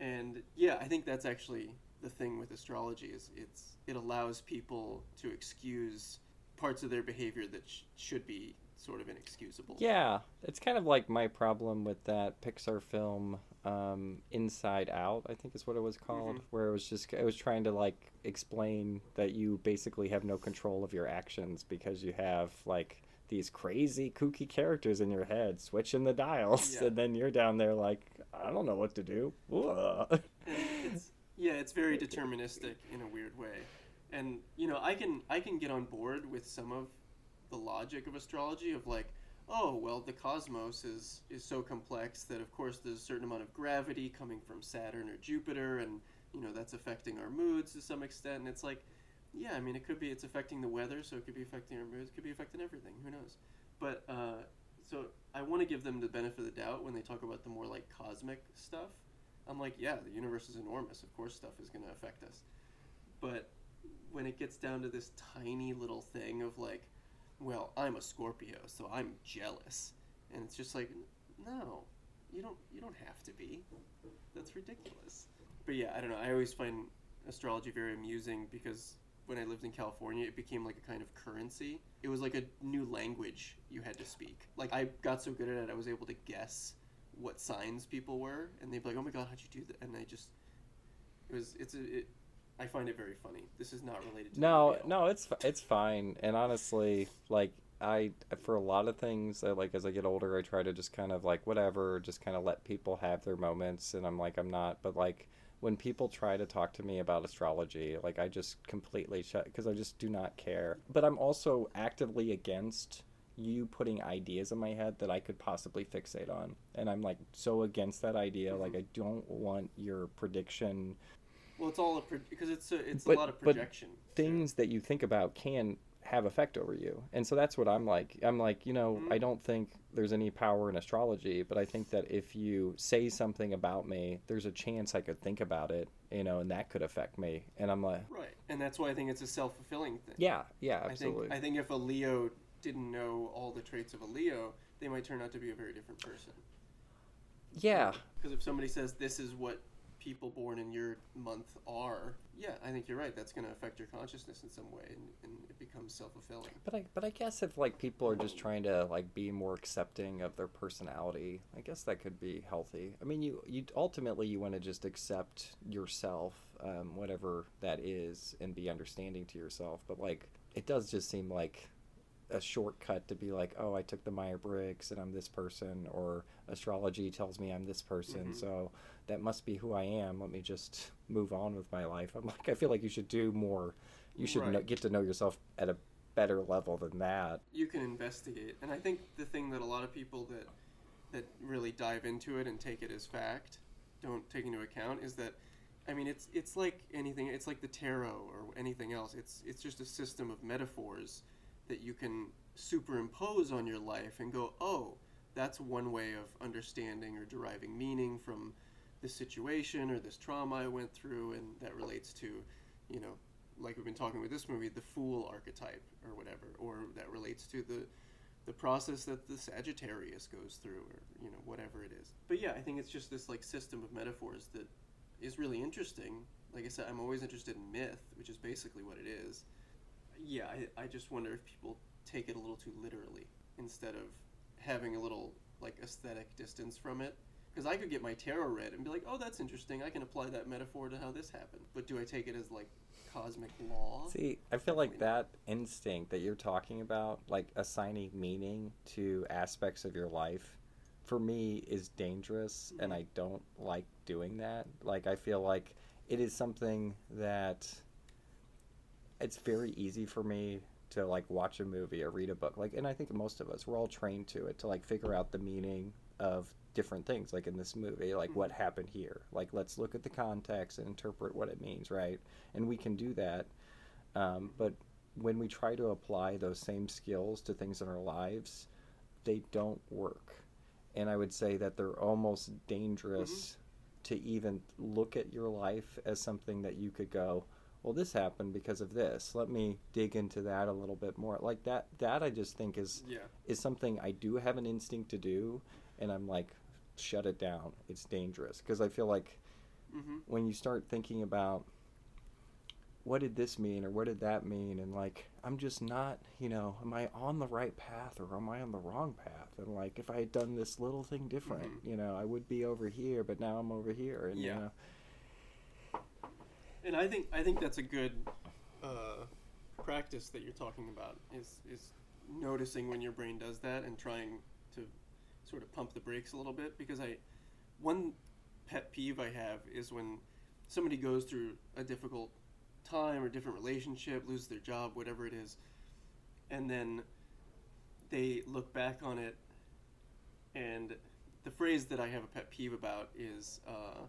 And yeah, I think that's actually the thing with astrology is it's it allows people to excuse parts of their behavior that sh- should be sort of inexcusable. Yeah, it's kind of like my problem with that Pixar film, um, Inside Out. I think is what it was called, Mhm. where it was just it was trying to like explain that you basically have no control of your actions because you have like these crazy kooky characters in your head switching the dials, Yeah. and then you're down there like I don't know what to do. [LAUGHS] It's yeah, it's very deterministic in a weird way. And you know, I can I can get on board with some of the logic of astrology of like, oh, well, the cosmos is is so complex that of course there's a certain amount of gravity coming from Saturn or Jupiter and you know, that's affecting our moods to some extent and it's like yeah, I mean, it could be it's affecting the weather, so it could be affecting our moods, it could be affecting everything. Who knows? But uh, so I want to give them the benefit of the doubt when they talk about the more like cosmic stuff. I'm like, yeah, the universe is enormous. Of course, stuff is going to affect us. But when it gets down to this tiny little thing of like, well, I'm a Scorpio, so I'm jealous, and it's just like, no, you don't. You don't have to be. That's ridiculous. But yeah, I don't know. I always find astrology very amusing because when I lived in California, it became like a kind of currency. It was like a new language you had to speak. Like I got so good at it, I was able to guess what signs people were, and they'd be like, "Oh my god, how'd you do that?" And I just, it was, it's a, it, I find it very funny. This is not related to No, no, it's it's fine. And honestly, like I for a lot of things, I, like as I get older, I try to just kind of like whatever, just kind of let people have their moments. And I'm like, I'm not, but like when people try to talk to me about astrology, like I just completely shut because I just do not care. But I'm also actively against you putting ideas in my head that I could possibly fixate on. And I'm like so against that idea. Like mm-hmm. I don't want your prediction Well, it's all a pro- because it's a, it's But- a lot of projection. too. things that you think about can have effect over you. And so that's what I'm like. I'm like, you know, Mhm. I don't think there's any power in astrology, but I think that if you say something about me, there's a chance I could think about it, you know, and that could affect me. And I'm like, Right, and that's why I think it's a self fulfilling thing. yeah, yeah, I absolutely. think I think if a Leo didn't know all the traits of a Leo, they might turn out to be a very different person. yeah. Because if somebody says this is what people born in your month are, yeah, I think you're right. That's going to affect your consciousness in some way, and, and it becomes self fulfilling. But I but I guess if like people are just trying to like be more accepting of their personality, I guess that could be healthy. I mean, you you ultimately you want to just accept yourself, um, whatever that is, and be understanding to yourself. But like, it does just seem like a shortcut to be like, oh, I took the Myers-Briggs and I'm this person, or astrology tells me I'm this person, Mhm. so that must be who I am. Let me just move on with my life. I'm like, I feel like you should do more. You should know, get to know yourself at a better level than that. you can investigate and i think the thing that a lot of people that that really dive into it and take it as fact don't take into account is that i mean it's it's like anything it's like the tarot or anything else it's it's just a system of metaphors that you can superimpose on your life and go oh that's one way of understanding or deriving meaning from this situation or this trauma i went through and that relates to you know like we've been talking with this movie, the fool archetype or whatever, or that relates to the the process that the Sagittarius goes through, or you know whatever it is. But yeah, I think it's just this like system of metaphors that is really interesting. Like I said, I'm always interested in myth, which is basically what it is. Yeah, I, I just wonder if people take it a little too literally instead of having a little like aesthetic distance from it. Because I could get my tarot read and be like, oh, that's interesting. I can apply that metaphor to how this happened. But do I take it as like cosmic law? See, I feel like Definitely not. that instinct that you're talking about, like assigning meaning to aspects of your life, for me is dangerous, and Mhm. I don't like doing that. Like, I feel like it is something that it's very easy for me to like watch a movie or read a book. Like, and I think most of us, we're all trained to it to like figure out the meaning of different things. Like in this movie, like what happened here. Like, let's look at the context and interpret what it means, right? and we can do that. Um, but when we try to apply those same skills to things in our lives, they don't work. And I would say that they're almost dangerous to even look at your life as something that you could go, well, this happened because of this. Let me dig into that a little bit more. Like that, that I just think is Yeah. is something I do have an instinct to do, and I'm like, shut it down. It's dangerous because I feel like Mm-hmm. when you start thinking about what did this mean or what did that mean and like i'm just not you know am i on the right path or am i on the wrong path and like if i had done this little thing different Mhm. you know i would be over here but now i'm over here and Yeah. you know And I think I think that's a good uh, practice that you're talking about is is noticing when your brain does that and trying to sort of pump the brakes a little bit because I one pet peeve I have is when somebody goes through a difficult time or different relationship, loses their job, whatever it is, and then they look back on it and the phrase that I have a pet peeve about is uh,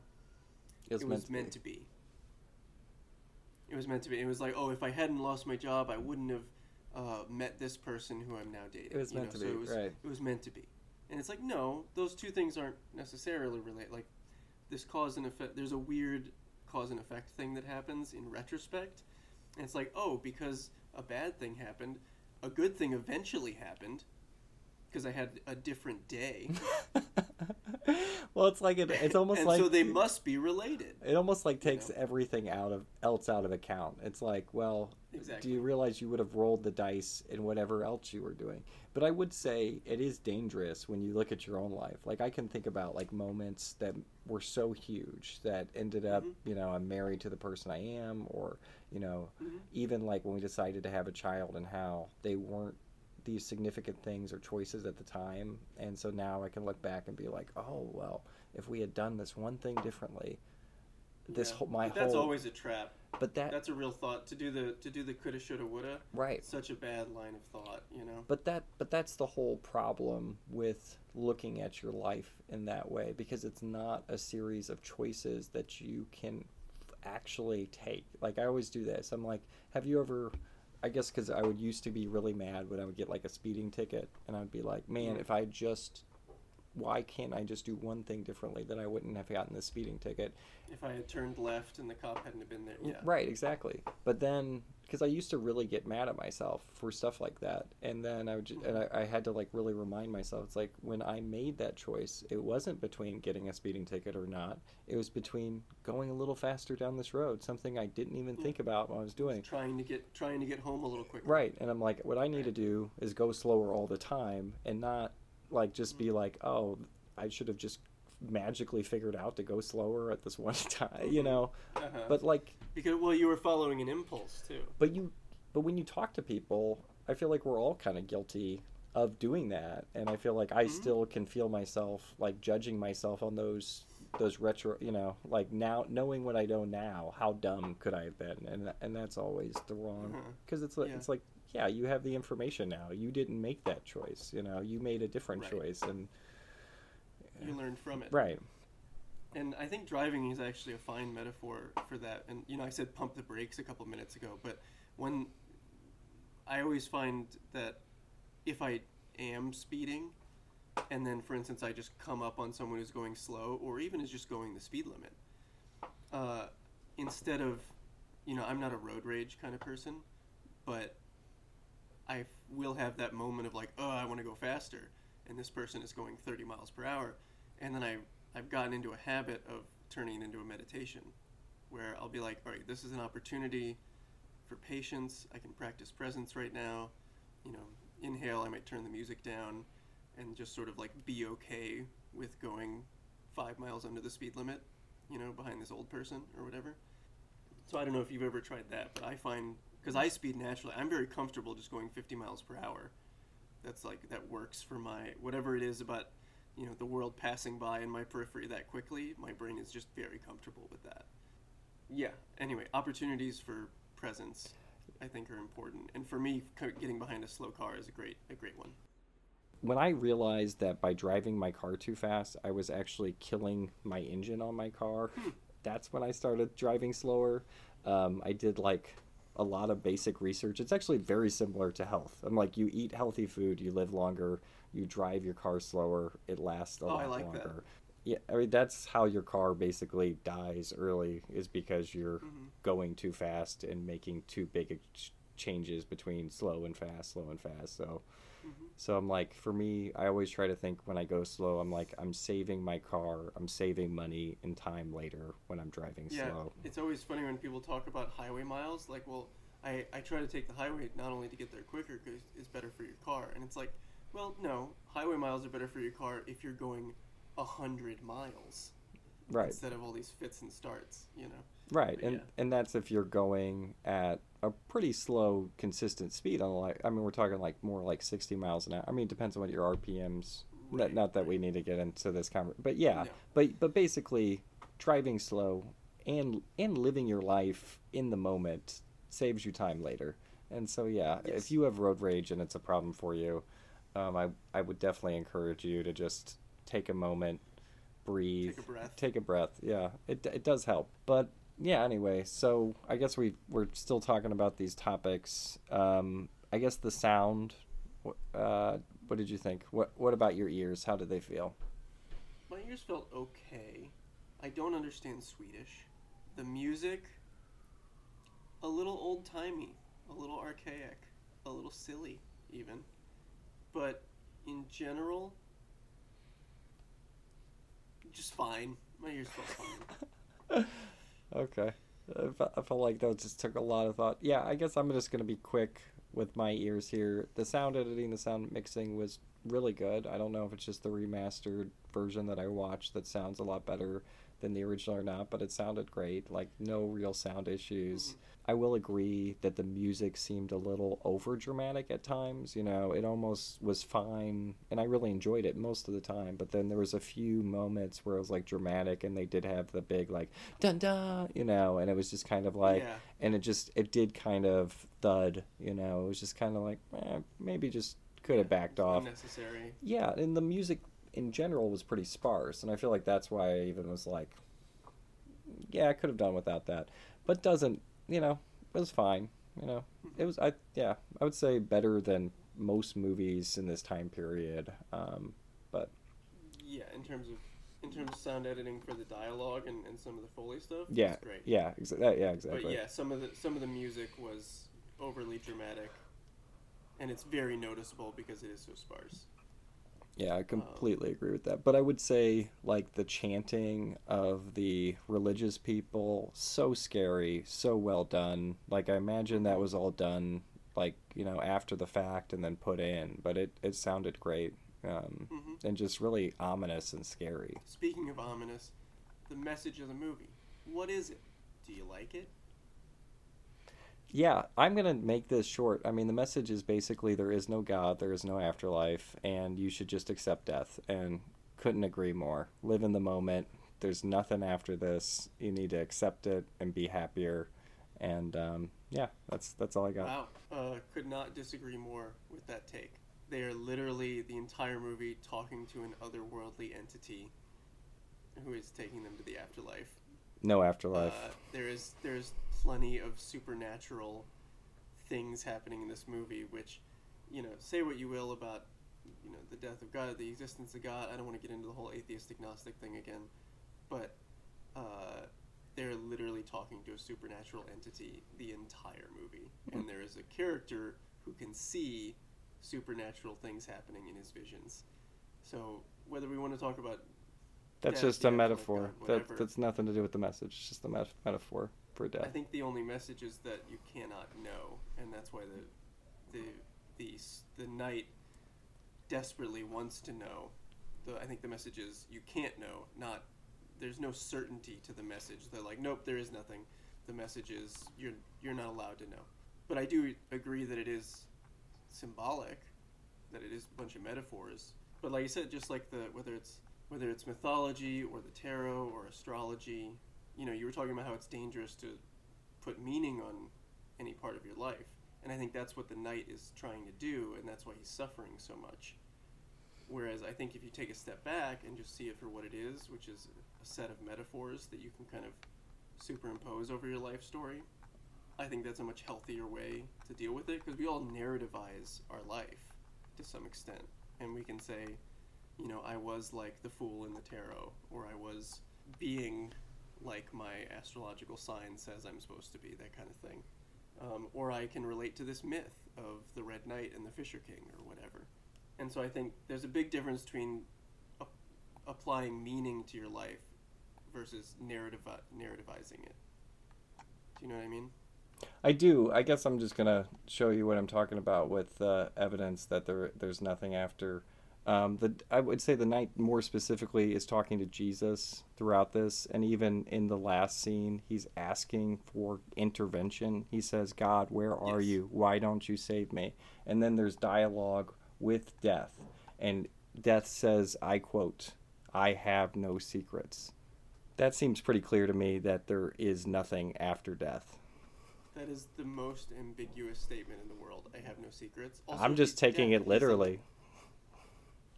it's it was meant to be. It was meant to be. It was like, oh, if I hadn't lost my job, I wouldn't have uh, met this person who I'm now dating. It was you meant know, to so be, it was, right. It was meant to be, and it's like, no, those two things aren't necessarily related. Like this cause and effect. There's a weird cause and effect thing that happens in retrospect, and it's like, oh, because a bad thing happened, a good thing eventually happened, because I had a different day. [LAUGHS] well it's like it, it's almost and like so they must be related. it almost like you takes know? everything out of else out of account it's like well Exactly. do you realize you would have rolled the dice in whatever else you were doing but i would say it is dangerous when you look at your own life like i can think about like moments that were so huge that ended up Mhm. you know i'm married to the person i am or you know Mhm. even like when we decided to have a child and how they weren't these significant things or choices at the time and so now i can look back and be like oh well if we had done this one thing differently this Yeah. whole my But that's whole always a trap. but that That's a real thought to do the to do the coulda shoulda woulda. right Such a bad line of thought, you know. But that but that's the whole problem with looking at your life in that way because it's not a series of choices that you can actually take. Like I always do this. I'm like, have you ever I guess cuz I would used to be really mad when I would get like a speeding ticket and I'd be like, man, if I just why can't I just do one thing differently that I wouldn't have gotten the speeding ticket? If I had turned left and the cop hadn't have been there, yeah. Right, exactly. But then, because I used to really get mad at myself for stuff like that, and then I would, ju- and I, I had to like really remind myself. It's like when I made that choice, it wasn't between getting a speeding ticket or not. It was between going a little faster down this road, something I didn't even Yeah. think about when I was doing. Trying to get trying to get home a little quicker. Right, and I'm like, what I need to do is go slower all the time, and not like just be like, oh, I should have just magically figured out to go slower at this [LAUGHS] one time, you know. Uh-huh. But like because well, you were following an impulse too. but you but when you talk to people I feel like we're all kind of guilty of doing that, and I feel like I Mhm. still can feel myself like judging myself on those those retro, you know, like now knowing what I know now, how dumb could I have been, and and that's always the wrong Uh-huh. because it's like Yeah. it's like yeah, you have the information now. You didn't make that choice, you know, you made a different Right. choice, and You learned from it. right, And I think driving is actually a fine metaphor for that. And you know, I said pump the brakes a couple minutes ago, but when I always find that if I am speeding, and then for instance I just come up on someone who's going slow, or even is just going the speed limit, uh, instead of, you know, I'm not a road rage kind of person, but I will have that moment of like, oh, I want to go faster, and this person is going 30 miles per hour, and then I I've gotten into a habit of turning it into a meditation, where I'll be like, all right, this is an opportunity for patience. I can practice presence right now. You know, inhale. I might turn the music down, and just sort of like be okay with going five miles under the speed limit. You know, behind this old person or whatever. So I don't know if you've ever tried that, but I find because I speed naturally, I'm very comfortable just going 50 miles per hour. That's like that works for my whatever it is about you know the world passing by in my periphery that quickly. My brain is just very comfortable with that. Yeah. Anyway, opportunities for presence, I think, are important, and for me, getting behind a slow car is a great a great one. when I realized that by driving my car too fast, I was actually killing my engine on my car, that's when I started driving slower. Um, I did like a lot of basic research. It's actually very similar to health. I'm like, you eat healthy food, you live longer, you drive your car slower, it lasts a Oh, I lot like that. longer. Yeah, I mean that's how your car basically dies early is because you're Mhm. going too fast and making too big a changes between slow and fast, slow and fast. So Mhm. so I'm like, for me, I always try to think when I go slow, I'm like, I'm saving my car, I'm saving money and time later when I'm driving Yeah, slow. it's always funny when people talk about highway miles. Like, well, I, I try to take the highway not only to get there quicker because it's better for your car, and it's like, well, no, highway miles are better for your car if you're going a hundred miles Right, instead of all these fits and starts. You know. right, but and yeah. and that's if you're going at a pretty slow, consistent speed on like, I mean, we're talking like more like 60 miles an hour. I mean, it depends on what your RPMs. Not, Right, not that right. we need to get into this conversation, but yeah, No. but but basically, driving slow and and living your life in the moment saves you time later. And so yeah, Yes. if you have road rage and it's a problem for you, um, I I would definitely encourage you to just take a moment, breathe, Take a breath. take a breath. Yeah, it it does help. But yeah, anyway, so I guess we we're still talking about these topics. Um, I guess the sound. Uh, what did you think? What What about your ears? How did they feel? My ears felt okay. I don't understand Swedish. The music, a little old timey, a little archaic, a little silly, even. But in general, just fine. My ears felt fine. [LAUGHS] Okay. I fe- I felt like that just took a lot of thought. Yeah, I guess I'm just going to be quick with my ears here. The sound editing, the sound mixing was really good. I don't know if it's just the remastered version that I watched that sounds a lot better than the original or not, but it sounded great. Like, no real sound issues. Mm-hmm. I will agree that the music seemed a little over dramatic at times. You know, it almost was fine, and I really enjoyed it most of the time. But then there was a few moments where it was like dramatic, and they did have the big like dun dun, you know, and it was just kind of like, yeah. and it just it did kind of thud, you know. It was just kind of like eh, maybe just could have backed off. Unnecessary. Yeah, and the music in general was pretty sparse, and I feel like that's why I even was like, yeah, I could have done without that, but doesn't, you know, it was fine. You know, it was I yeah, I would say better than most movies in this time period. Um, but Yeah, in terms of in terms of sound editing for the dialogue and, and some of the foley stuff. yeah, great. yeah, exa- yeah, exactly. But yeah, some of the some of the music was overly dramatic, and it's very noticeable because it is so sparse. Yeah, I completely agree with that. But I would say, like, the chanting of the religious people, so scary, so well done. Like, I imagine that was all done, like, you know, after the fact and then put in. But it, it sounded great um, hmm and just really ominous and scary. Speaking of ominous, the message of the movie. What is it? Do you like it? Yeah, I'm going to make this short. I mean, the message is basically there is no God, there is no afterlife, and you should just accept death. And couldn't agree more. Live in the moment. There's nothing after this. You need to accept it and be happier. And um, yeah, that's that's all I got. Wow, uh, could not disagree more with that take. They are literally the entire movie talking to an otherworldly entity who is taking them to the afterlife. No afterlife. Uh, there is there's plenty of supernatural things happening in this movie, which, you know, say what you will about, you know, the death of God, the existence of God. I don't want to get into the whole atheistic Gnostic thing again, but uh, they're literally talking to a supernatural entity the entire movie, and there is a character who can see supernatural things happening in his visions. So whether we want to talk about that's death, just the a metaphor. God, that whatever. that's nothing to do with the message. It's just a met- metaphor for death. I think the only message is that you cannot know, and that's why the the the the knight desperately wants to know. The I think the message is you can't know. Not there's no certainty to the message. They're like, nope, there is nothing. The message is you're you're not allowed to know. But I do agree that it is symbolic, that it is a bunch of metaphors. But like you said, just like the whether it's whether it's mythology or the tarot or astrology, you know, you were talking about how it's dangerous to put meaning on any part of your life. And I think that's what the knight is trying to do, and that's why he's suffering so much. Whereas I think if you take a step back and just see it for what it is, which is a set of metaphors that you can kind of superimpose over your life story, I think that's a much healthier way to deal with it because we all narrativize our life to some extent. And we can say, you know, I was like the fool in the tarot, or I was being like my astrological sign says I'm supposed to be, that kind of thing. Um, or I can relate to this myth of the Red Knight and the Fisher King, or whatever. And so I think there's a big difference between ap- applying meaning to your life versus narrative narrativizing it. Do you know what I mean? I do. I guess I'm just gonna show you what I'm talking about with uh, evidence that there there's nothing after. Um, the I would say the knight more specifically is talking to Jesus throughout this, and even in the last scene, he's asking for intervention. He says, "God, where are Yes. you? Why don't you save me?" And then there's dialogue with death, and death says, "I quote, I have no secrets." That seems pretty clear to me that there is nothing after death. That is the most ambiguous statement in the world. I have no secrets. Also, I'm just taking it literally.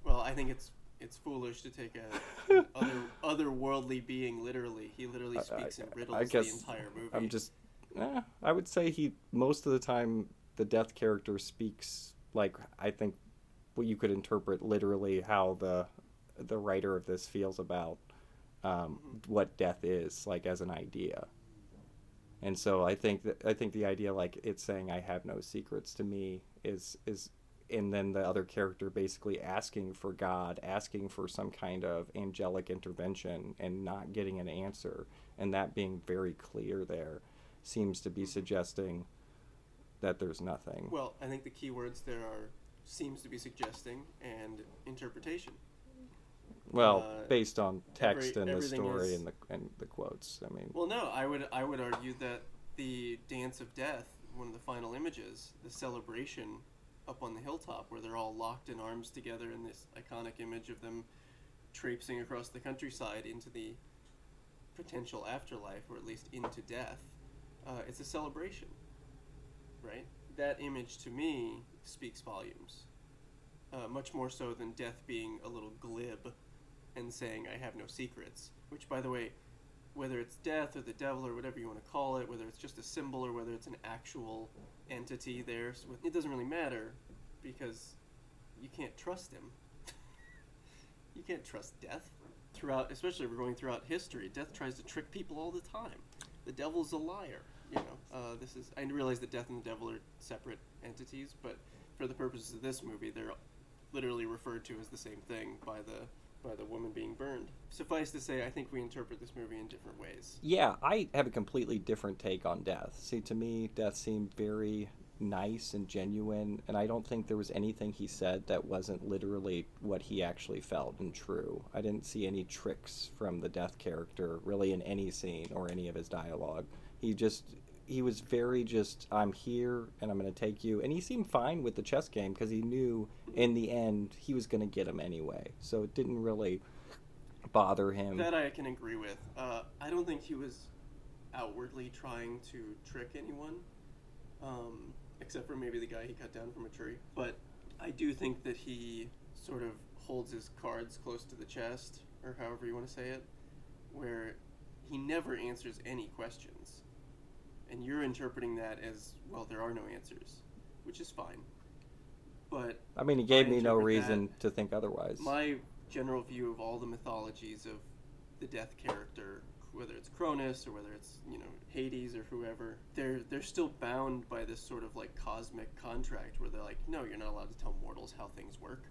Well, I think it's it's foolish to take a [LAUGHS] other otherworldly being literally. He literally I- speaks in riddles I guess the entire movie. I'm just, eh, I would say he most of the time the death character speaks like I think what you could interpret literally how the the writer of this feels about um, what death is like as an idea. And so I think that I think the idea like it's saying I have no secrets to me is is and then the other character basically asking for God, asking for some kind of angelic intervention and not getting an answer and that being very clear there seems to be suggesting that there's nothing. Well, I think the key words there are seems to be suggesting and interpretation. Well, uh, based on text every- and the story is- and the and the quotes. I mean, Well, no, I would I would argue that the dance of death, one of the final images, the celebration up on the hilltop where they're all locked in arms together in this iconic image of them traipsing across the countryside into the potential afterlife or at least into death. Uh, it's a celebration, right? That image to me speaks volumes. Uh, much more so than death being a little glib and saying I have no secrets. Which, by the way, whether it's death or the devil or whatever you want to call it, whether it's just a symbol or whether it's an actual entity there, it doesn't really matter because you can't trust him. [LAUGHS] you can't trust death. Throughout, especially we're going throughout history, death tries to trick people all the time. The devil's a liar. You know, uh, this is. I realize that death and the devil are separate entities, but for the purposes of this movie, they're literally referred to as the same thing by the by the woman being burned. Suffice to say, I think we interpret this movie in different ways. yeah, I have a completely different take on death. See, to me, death seemed very nice and genuine, and I don't think there was anything he said that wasn't literally what he actually felt and true. I didn't see any tricks from the death character really in any scene or any of his dialogue. He just he was very just I'm here and I'm going to take you and he seemed fine with the chess game because he knew in the end he was going to get him anyway. So it didn't really bother him. That I can agree with. Uh, I don't think he was outwardly trying to trick anyone, um, except for maybe the guy he cut down from a tree. But I do think that he sort of holds his cards close to the chest, or however you want to say it, where he never answers any questions. And you're interpreting that as, well, there are no answers, which is fine. But I mean, he gave me no reason to think otherwise. my general view of all the mythologies of the death character, whether it's Cronus or whether it's you know Hades or whoever, they're they're still bound by this sort of like cosmic contract where they're like, no, you're not allowed to tell mortals how things work.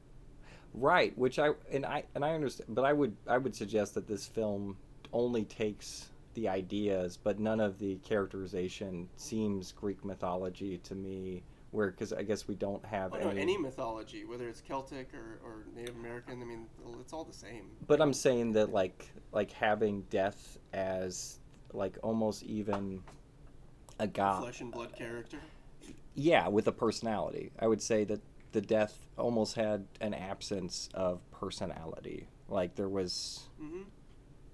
Right, which I and I and I understand, but I would I would suggest that this film only takes the ideas, but none of the characterization seems Greek mythology to me. Where because I guess we don't have Oh, no, any. any mythology, whether it's Celtic or, or Native American, I mean, it's all the same. But I'm saying that like like having death as like almost even a god. Flesh and blood character. Yeah, with a personality. I would say that the death almost had an absence of personality. Like there was hmm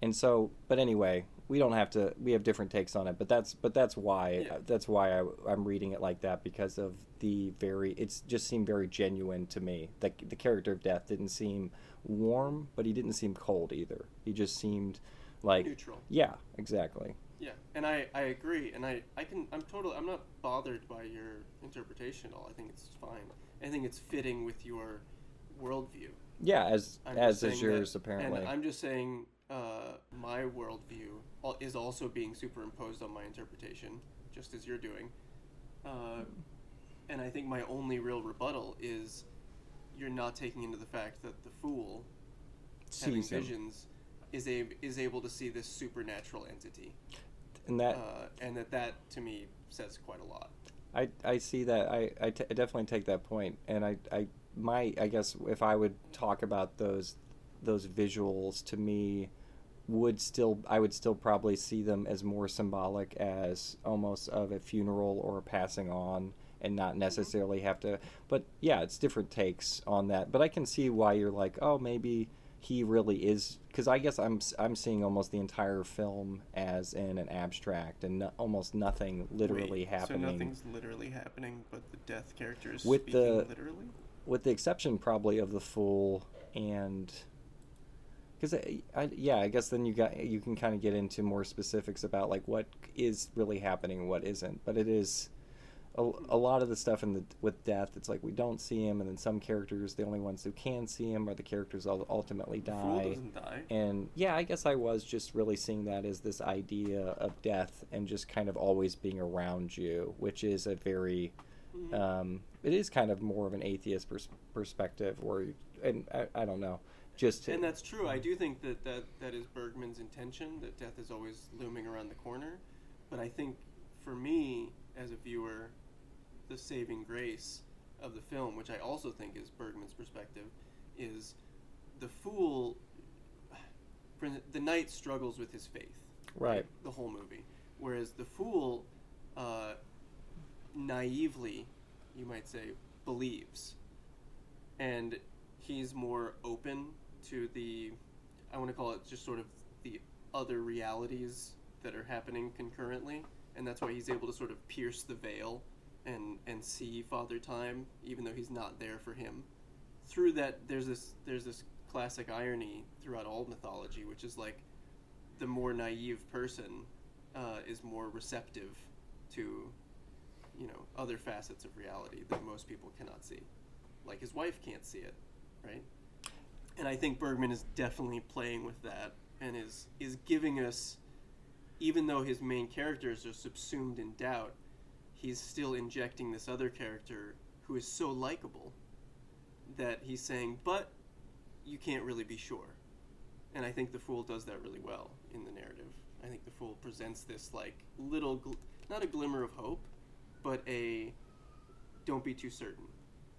and so but anyway we don't have to we have different takes on it but that's but that's why Yeah. that's why I, i'm reading it like that because of the very it just seemed very genuine to me the, the character of death didn't seem warm but he didn't seem cold either he just seemed like Neutral. yeah exactly Yeah, and I, I agree, and I, I can I'm totally I'm not bothered by your interpretation at all. I think it's fine. I think it's fitting with your worldview. yeah as I'm as is yours that- apparently And I'm just saying uh, my worldview is also being superimposed on my interpretation, just as you're doing. Uh, and I think my only real rebuttal is you're not taking into the fact that the fool having him visions is a, is able to see this supernatural entity, and that uh, and that that to me says quite a lot. I, I see that. I, I, t- I definitely take that point. And I, I my I guess if I would talk about those those visuals to me would still I would still probably see them as more symbolic as almost of a funeral or a passing on and not mm-hmm. necessarily have to but yeah it's different takes on that. But I can see why you're like oh maybe he really is because I guess I'm I'm seeing almost the entire film as in an abstract and no, almost nothing literally Wait, happening. So nothing's literally happening, but the death character is With speaking the- literally. with the exception probably of the fool and because I, I, yeah i guess then you got you can kind of get into more specifics about like what is really happening and what isn't. But it is a, a lot of the stuff in the with death it's like we don't see him and then some characters the only ones who can see him are the characters that ultimately die doesn't die. and yeah i guess i was just really seeing that as this idea of death and just kind of always being around you which is a very Mhm. um, it is kind of more of an atheist pers- perspective or and I, I don't know just to, And that's true. I do think that, that that is Bergman's intention, that death is always looming around the corner. But I think for me, as a viewer, the saving grace of the film, which I also think is Bergman's perspective, is the fool. The knight struggles with his faith. Right. The whole movie. Whereas the fool, uh, naively, you might say, believes. And he's more open to the, I want to call it just sort of the other realities that are happening concurrently. And that's why he's able to sort of pierce the veil and, and see Father Time, even though he's not there for him. Through that, there's this there's this classic irony throughout all mythology, which is like the more naive person uh, is more receptive to you know other facets of reality that most people cannot see like his wife can't see it right and i think bergman is definitely playing with that and is is giving us even though his main characters are subsumed in doubt he's still injecting this other character who is so likable that he's saying but you can't really be sure. And I think the fool does that really well in the narrative. I think the fool presents this like little, gl- not a glimmer of hope, but a don't be too certain,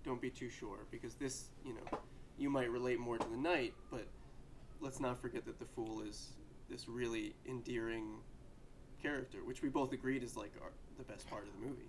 don't be too sure, because this, you know, you might relate more to the knight, but let's not forget that the fool is this really endearing character, which we both agreed is like our, the best part of the movie.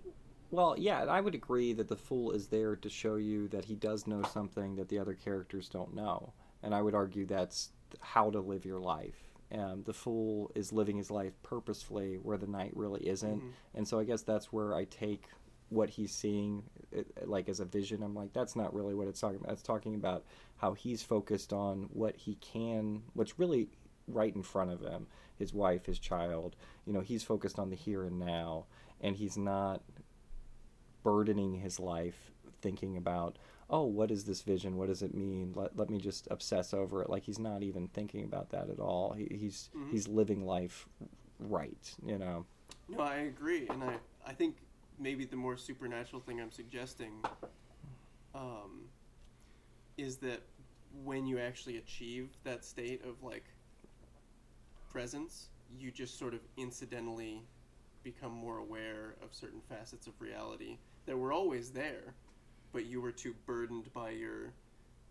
Well, yeah, I would agree that the fool is there to show you that he does know something that the other characters don't know, and I would argue that's how to live your life. Um, the fool is living his life purposefully where the knight really isn't, Mhm. and so I guess that's where I take what he's seeing it, like as a vision. I'm like, that's not really what it's talking about. It's talking about how he's focused on what he can, what's really right in front of him, his wife, his child. You know, he's focused on the here and now, and he's not burdening his life thinking about oh what is this vision? What does it mean? Let, let me just obsess over it. Like he's not even thinking about that at all. He, he's Mhm. he's living life right you know? No, I agree, and I I think maybe the more supernatural thing I'm suggesting um, is that when you actually achieve that state of like presence, you just sort of incidentally become more aware of certain facets of reality that were always there, but you were too burdened by your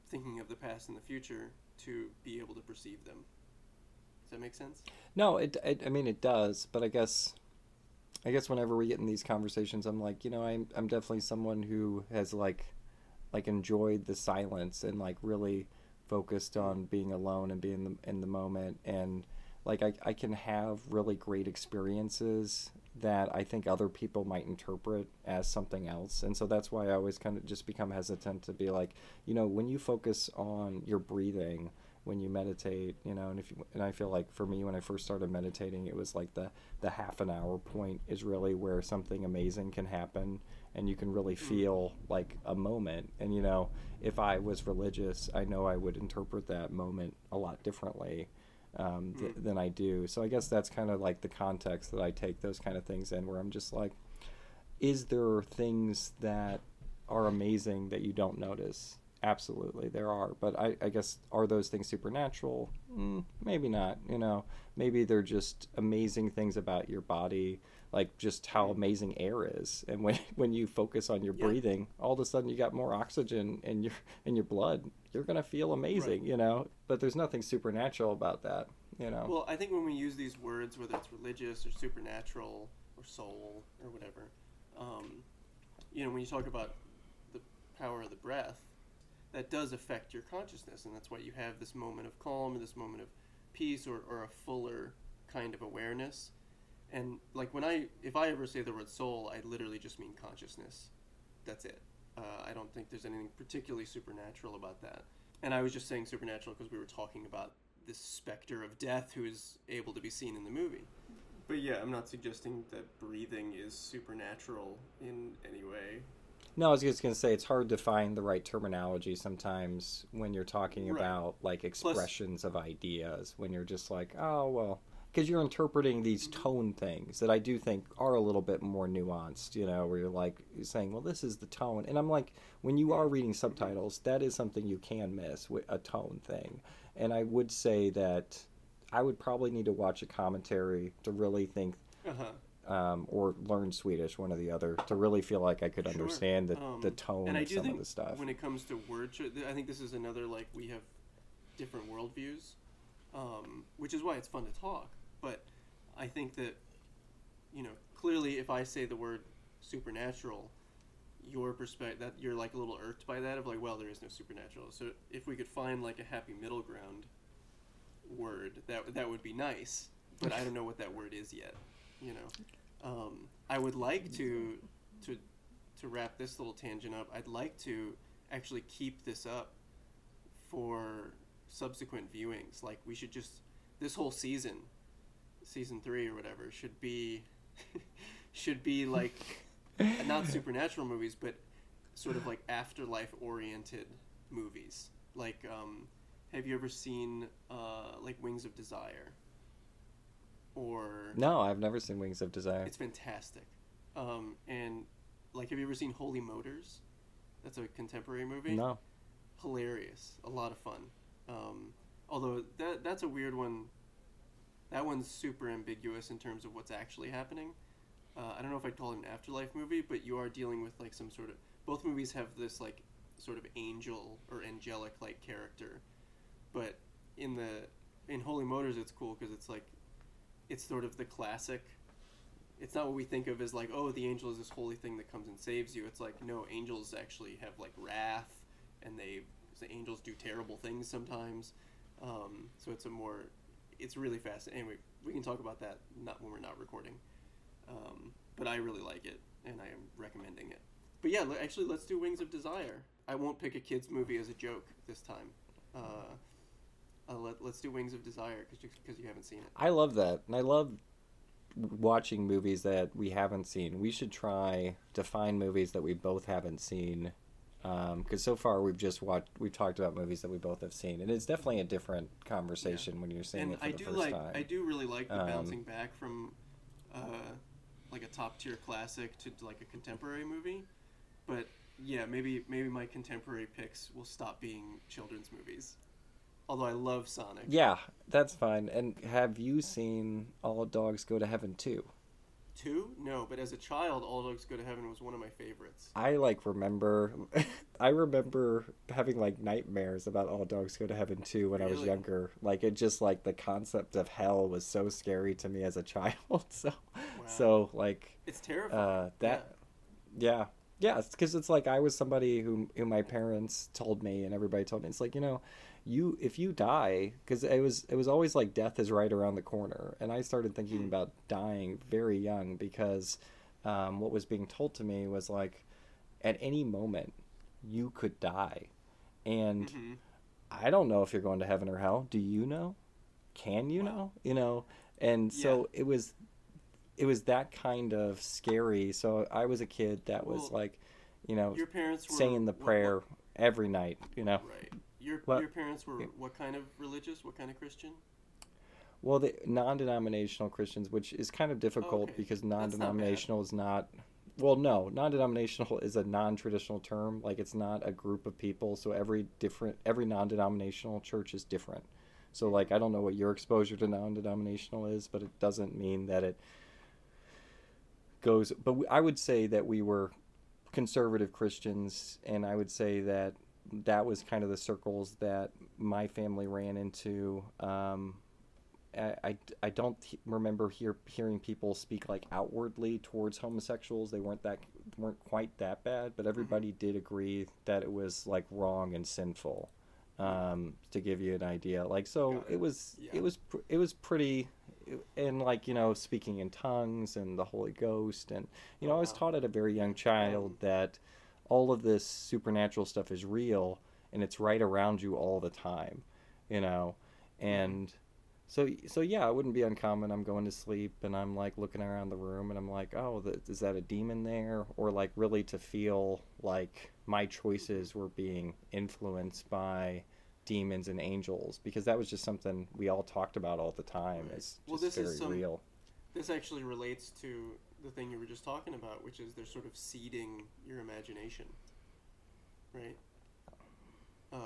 thinking of the past and the future to be able to perceive them. Does that make sense? no it, it i mean it does but i guess i guess whenever we get in these conversations i'm like you know i'm, I'm definitely someone who has like like enjoyed the silence and like really focused on being alone and being in the, in the moment and like I, I can have really great experiences that I think other people might interpret as something else. And so that's why I always kind of just become hesitant to be like, you know, when you focus on your breathing, when you meditate, you know, and if you, and I feel like for me when I first started meditating, it was like the the half an hour point is really where something amazing can happen and you can really hmm. feel like a moment. And you know, if I was religious, I know I would interpret that moment a lot differently um, th- Mm. than I do. So I guess that's kind of like the context that I take those kind of things in, where I'm just like, is there things that are amazing that you don't notice? Absolutely, there are. But I, I guess are those things supernatural? Mm, maybe not. You know, maybe they're just amazing things about your body, like just how amazing air is. And when [LAUGHS] when you focus on your Yeah. breathing, all of a sudden you got more oxygen in your in your blood. You're gonna feel amazing. Right. You know, but there's nothing supernatural about that. You know. Well, I think when we use these words, whether it's religious or supernatural or soul or whatever, um, you know, when you talk about the power of the breath, that does affect your consciousness, and that's why you have this moment of calm or this moment of peace or, or a fuller kind of awareness. And like when I, if I ever say the word soul, I literally just mean consciousness. That's it. Uh, I don't think there's anything particularly supernatural about that. And I was just saying supernatural because we were talking about this specter of death who is able to be seen in the movie. But yeah, I'm not suggesting that breathing is supernatural in any way. No, I was just gonna say it's hard to find the right terminology sometimes when you're talking Right. about like expressions of ideas. When you're just like, oh well, because you're interpreting these tone things that I do think are a little bit more nuanced. You know, where you're like you're saying, well, this is the tone, and I'm like, when you are reading subtitles, that is something you can miss with a tone thing. And I would say that I would probably need to watch a commentary to really think Uh huh. um, or learn Swedish, one or the other, to really feel like I could Sure. understand the, Um, the tone and I of do some think of the stuff. when it comes to word I think this is another like we have different worldviews, um, which is why it's fun to talk. But I think that you know clearly, if I say the word supernatural, your perspective that you're like a little irked by that of like, well, there is no supernatural. So if we could find like a happy middle ground word, that that would be nice. But I don't know what that word is yet. You know, um, I would like to to to wrap this little tangent up, I'd like to actually keep this up for subsequent viewings. Like we should just this whole season, season three or whatever, should be [LAUGHS] should be like not [LAUGHS] supernatural movies, but sort of like afterlife oriented movies. Like, um, have you ever seen uh, like Wings of Desire? Or no, I've never seen Wings of Desire. it's fantastic. Um, and like, have you ever seen Holy Motors? That's a contemporary movie. No. Hilarious, a lot of fun. Um, although that that's a weird one. That one's super ambiguous in terms of what's actually happening. Uh, I don't know if I'd call it an afterlife movie, but you are dealing with like some sort of. Both movies have this like sort of angel or angelic like character, but in the in Holy Motors it's cool because it's like it's sort of the classic it's not what we think of as like oh the angel is this holy thing that comes and saves you. It's like no angels actually have like wrath and they the angels do terrible things sometimes. Um, so it's a more it's really fast. Anyway, we can talk about that not when we're not recording. Um, but I really like it and I am recommending it. But yeah, actually, let's do Wings of Desire. I won't pick a kids movie as a joke this time. Uh, uh, let, let's do Wings of Desire because you haven't seen it. I love that, and I love watching movies that we haven't seen. We should try to find movies that we both haven't seen, because um, so far we've just watched, we've talked about movies that we both have seen, and it's definitely a different conversation when you're seeing and it for I the do first like time. I do really like the Um, bouncing back from uh, like a top tier classic to like a contemporary movie, but yeah, maybe maybe my contemporary picks will stop being children's movies. Although I love Sonic. Yeah, that's fine. And have you seen All Dogs Go to Heaven too? Two? No, but as a child, All Dogs Go to Heaven was one of my favorites. I like remember [LAUGHS] I remember having like nightmares about All Dogs Go to Heaven too when I was younger. Like it just like the concept of hell was so scary to me as a [LAUGHS] child. So so like It's terrifying. uh that yeah. Yeah, it's cuz it's like I was somebody who who my parents told me and everybody told me it's like, you know, you if you die cuz it was it was always like death is right around the corner. And I started thinking Hmm. about dying very young because um, what was being told to me was like at any moment you could die. And hmm i don't know if you're going to heaven or hell. Do you know? Can you Wow. know? You know? And so it was it was that kind of scary. So i was a kid that was Well, like you know Your parents were saying the what- what- prayer every night you know? Right. Your What- your parents were Yeah. what kind of religious? What kind of Christian? well the non-denominational christians which is kind of difficult Okay. because non-denominational is not well no non-denominational [LAUGHS] is a non-traditional term like it's not a group of people so every different every non-denominational church is different so hmm. like i don't know what your exposure to non-denominational is but it doesn't mean that it goes but we, i would say that we were conservative christians and i would say that that was kind of the circles that my family ran into um, I, I, I don't he- remember hear, hearing people speak like outwardly towards homosexuals. They weren't that weren't quite that bad, but everybody did agree that it was like wrong and sinful. Um, to give you an idea, like so, it. it. was Yeah. it was pr- it was pretty, and like you know, speaking in tongues and the Holy Ghost, and you know, I was taught at a very young child that all of this supernatural stuff is real and it's right around you all the time, you know, and so so yeah, it wouldn't be uncommon. I'm going to sleep and I'm like looking around the room and I'm like, oh, th- is that a demon there? Or like really to feel like my choices were being influenced by demons and angels because that was just something we all talked about all the time. It's Well, just this very is some- real. This actually relates to the thing you were just talking about, which is they're sort of seeding your imagination, right? Uh,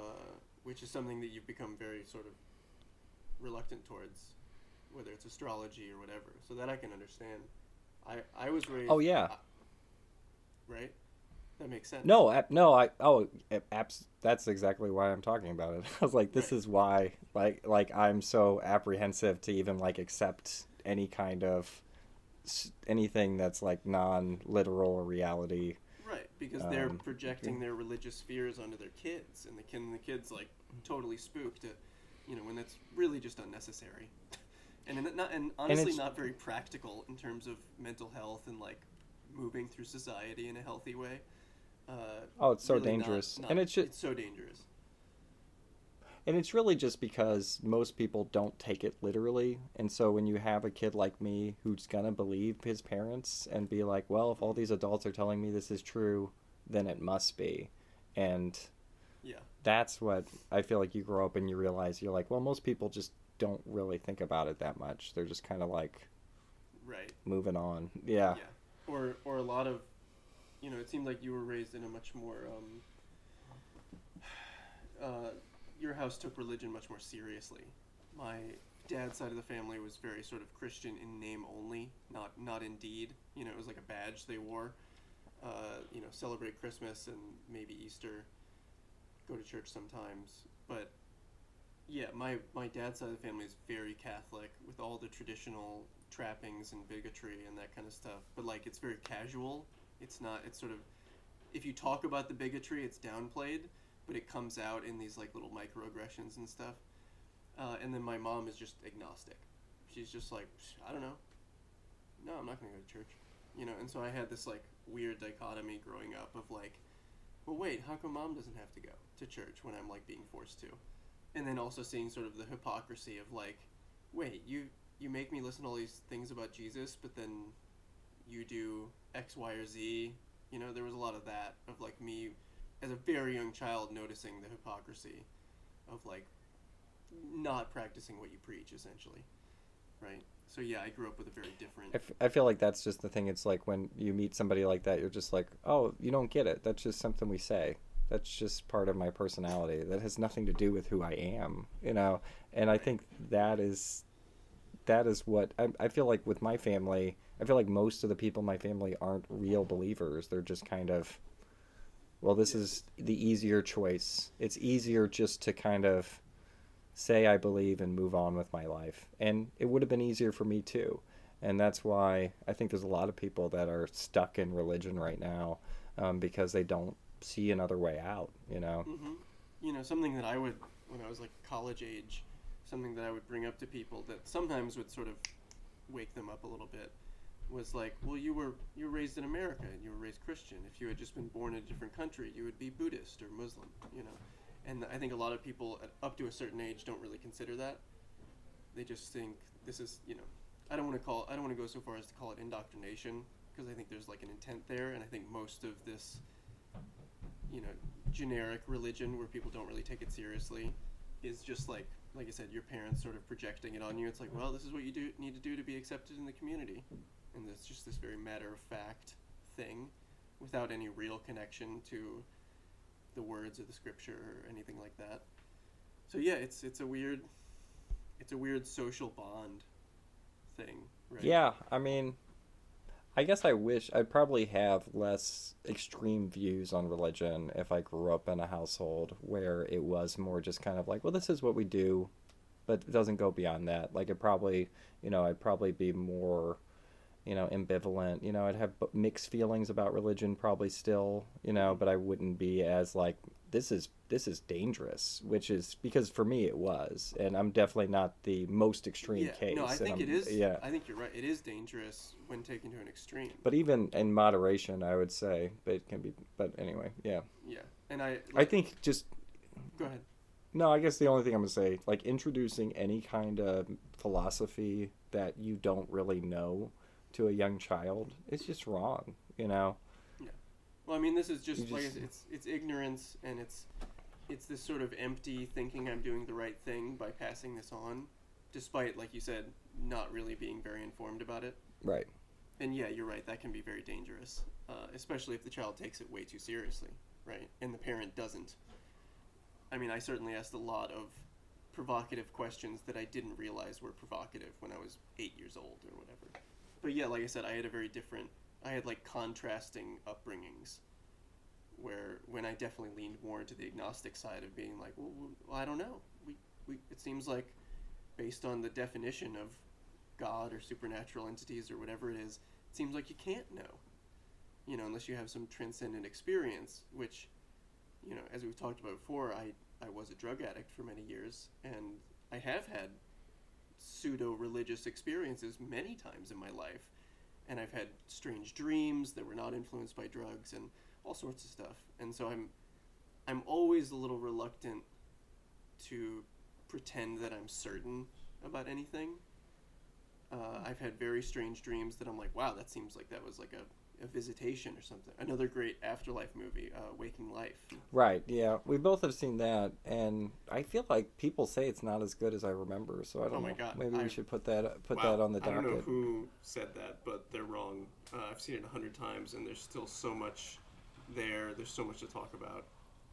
which is something that you've become very sort of reluctant towards, whether it's astrology or whatever. So that I can understand. I I was raised. Oh, yeah. right. That makes sense. No, ab- no, I oh, ab- abs- that's exactly why I'm talking about it. [LAUGHS] I was like, this Right. is why, like, like I'm so apprehensive to even like accept any kind of anything that's like non-literal or reality. Right, because they're Um, projecting their religious fears onto their kids, and the kid, and the kids like totally spooked. At, you know, when that's really just unnecessary, [LAUGHS] and not and honestly it's- not very practical in terms of mental health and like moving through society in a healthy way. Uh, Oh, it's so really not- dangerous, not- and it's just it's so dangerous. And it's really just because most people don't take it literally, and so when you have a kid like me who's gonna believe his parents and be like, well, if all these adults are telling me this is true, then it must be, and Yeah, that's what I feel like you grow up and you realize you're like, well, most people just don't really think about it that much. They're just kind of like right. moving on. Yeah. Yeah, or or a lot of, you know, it seemed like you were raised in a much more. Um, [SIGHS] uh, your house took religion much more seriously. My dad's side of the family was very sort of Christian in name only, not not in deed. You know, it was like a badge they wore. Uh, you know, celebrate Christmas and maybe Easter. Go to church sometimes, but yeah, my my dad's side of the family is very Catholic with all the traditional trappings and bigotry and that kind of stuff. But like, it's very casual. It's not. It's sort of if you talk about the bigotry, it's downplayed, but it comes out in these like little microaggressions and stuff. Uh, and then my mom is just agnostic. She's just like, I don't know. No, I'm not going to go to church. You know, and so I had this like weird dichotomy growing up of like, well, wait, how come mom doesn't have to go to church when I'm like being forced to? And then also seeing sort of the hypocrisy of like, wait, you you make me listen to all these things about Jesus, but then you do X, Y, or Z. You know, there was a lot of that of like me as a very young child noticing the hypocrisy of like not practicing what you preach essentially right? So yeah i grew up with a very different I, f- I feel like that's just the thing. It's like when you meet somebody like that you're just like oh you don't get it. That's just something we say. That's just part of my personality. That has nothing to do with who i am you know? And i think that is that is what I, I feel like with my family i feel like most of the people in my family aren't real believers. They're just kind of well this is the easier choice it's easier just to kind of say I believe and move on with my life. And it would have been easier for me too. And that's why I think there's a lot of people that are stuck in religion right now um, because they don't see another way out, you know? Mm-hmm. You know, something that I would, when I was like college age, something that I would bring up to people that sometimes would sort of wake them up a little bit was like, well, you were you were raised in America and you were raised Christian. If you had just been born in a different country, you would be Buddhist or Muslim, you know and I think a lot of people up to a certain age don't really consider that. They just think this is, you know, I don't want to call, I don't want to go so far as to call it indoctrination because I think there's like an intent there, and I think most of this, you know, generic religion where people don't really take it seriously is just like, like I said, your parents sort of projecting it on you. It's like, well, this is what you do need to do to be accepted in the community, and it's just this very matter of fact thing, without any real connection to the words of the scripture or anything like that. So yeah, it's it's a weird it's a weird social bond thing, right? Yeah, I mean I guess I wish I'd probably have less extreme views on religion if I grew up in a household where it was more just kind of like, well, this is what we do, but it doesn't go beyond that. Like, it probably, you know, I'd probably be more you know, ambivalent. You know, I'd have mixed feelings about religion probably still, you know, mm-hmm. but I wouldn't be as like this is this is dangerous, which is because for me it was, and I'm definitely not the most extreme yeah, case. No, I think it is. Yeah, I think you're right. It is dangerous when taken to an extreme. But even in moderation, I would say, but it can be. But anyway, yeah. Yeah, and I. Like, I think just. Go ahead. No, I guess the only thing I'm gonna say, like introducing any kind of philosophy that you don't really know to a young child it's just wrong you know? Yeah. Well i mean this is just, just like it's it's ignorance and it's it's this sort of empty thinking i'm doing the right thing by passing this on despite like you said not really being very informed about it. Right. And yeah you're right that can be very dangerous uh, especially if the child takes it way too seriously right? And the parent doesn't. I mean i certainly asked a lot of provocative questions that i didn't realize were provocative when i was eight years old or whatever but yeah, like I said, I had a very different. I had like contrasting upbringings, where when I definitely leaned more into the agnostic side of being like, well, well I don't know. We, we it seems like, based on the definition of God or supernatural entities or whatever it is, it seems like you can't know. You know, unless you have some transcendent experience, which, you know, as we've talked about before, I I was a drug addict for many years, and I have had pseudo religious experiences many times in my life. And I've had strange dreams that were not influenced by drugs and all sorts of stuff. And so I'm I'm always a little reluctant to pretend that I'm certain about anything. Uh, I've had very strange dreams that I'm like, wow, that seems like that was like a a visitation or something. Another great afterlife movie, uh, Waking Life. Right. Yeah, we both have seen that, and I feel like people say it's not as good as I remember. So I don't oh my know. God. Maybe I, we should put that put wow, that on the docket. I don't know who said that, but they're wrong. Uh, I've seen it a hundred times, and there's still so much there. There's so much to talk about.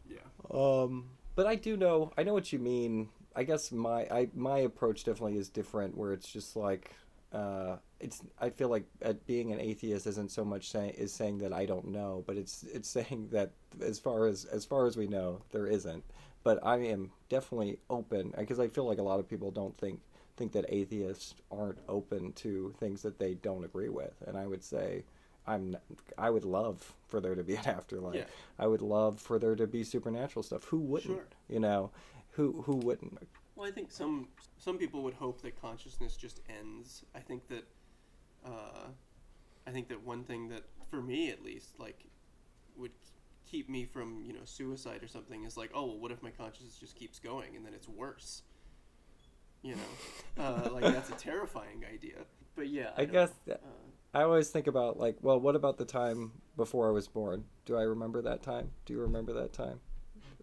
Yeah. Um, but I do know. I know what you mean. I guess my I my approach definitely is different, where it's just like. Uh, it's I feel like uh, being an atheist isn't so much saying is saying that I don't know, but it's it's [LAUGHS] saying that as far as as far as we know, there isn't. But I am definitely open because I feel like a lot of people don't think think that atheists aren't open to things that they don't agree with, and I would say. I'm I would love for there to be an [LAUGHS] afterlife. Yeah. I would love for there to be supernatural stuff. Who wouldn't? Sure. You know, who who wouldn't? Well, I think some some people would hope that consciousness just ends. I think that uh, I think that one thing that for me at least like would keep me from you know suicide or something is like oh well what if my consciousness just keeps going and then it's worse. You know, uh, like [LAUGHS] that's a terrifying idea. But yeah, I don't guess that- Uh, I always think about like, well, what about the time before I was born? Do I remember that time? Do you remember that time?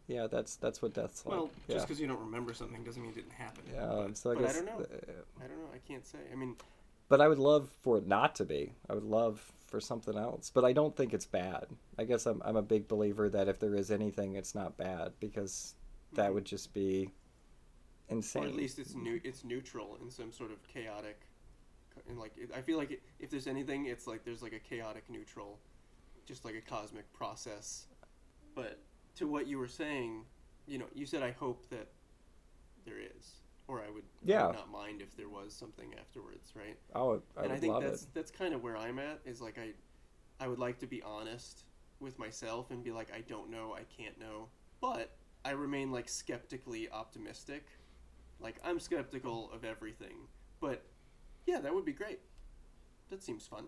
Yeah, that's that's what death's like. well, yeah. just because you don't remember something doesn't mean it didn't happen. yeah, but, so I guess, I don't know. uh, I don't know. I can't say. I mean, but I would love for it not to be. I would love for something else, but I don't think it's bad. I guess I'm I'm a big believer that if there is anything, it's not bad because that would just be insane. Or at least it's new. It's neutral in some sort of chaotic. And like, it, I feel like it, if there's anything, it's like there's like a chaotic neutral, just like a cosmic process. But to what you were saying, you know, you said I hope that there is, or I would, I would not mind if there was something afterwards, right? I would, I and I think that's it. that's kind of where I'm at. Is like I, I would like to be honest with myself and be like, I don't know, I can't know, but I remain like skeptically optimistic. Like I'm skeptical of everything, but yeah, that would be great. That seems fun.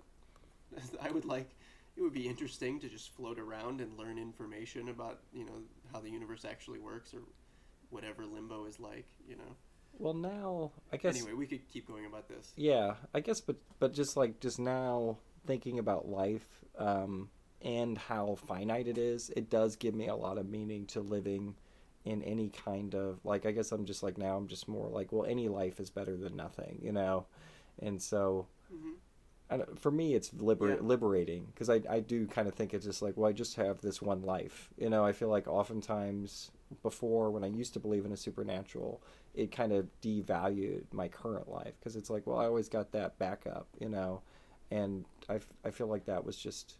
[LAUGHS] I would like. It would be interesting to just float around and learn information about you know how the universe actually works or whatever limbo is like. You know. Well, now I guess Anyway, we could keep going about this. Yeah, I guess, but but just like just now thinking about life um, and how finite it is, it does give me a lot of meaning to living in any kind of like. I guess I'm just like now I'm just more like, well, any life is better than nothing, you know, and so. hmm I for me, it's liber- Yeah. liberating because I, I do kind of think it's just like, well, I just have this one life. You know, I feel like oftentimes before, when I used to believe in a supernatural, it kind of devalued my current life because it's like, well, I always got that backup, you know, and I, f- I feel like that was just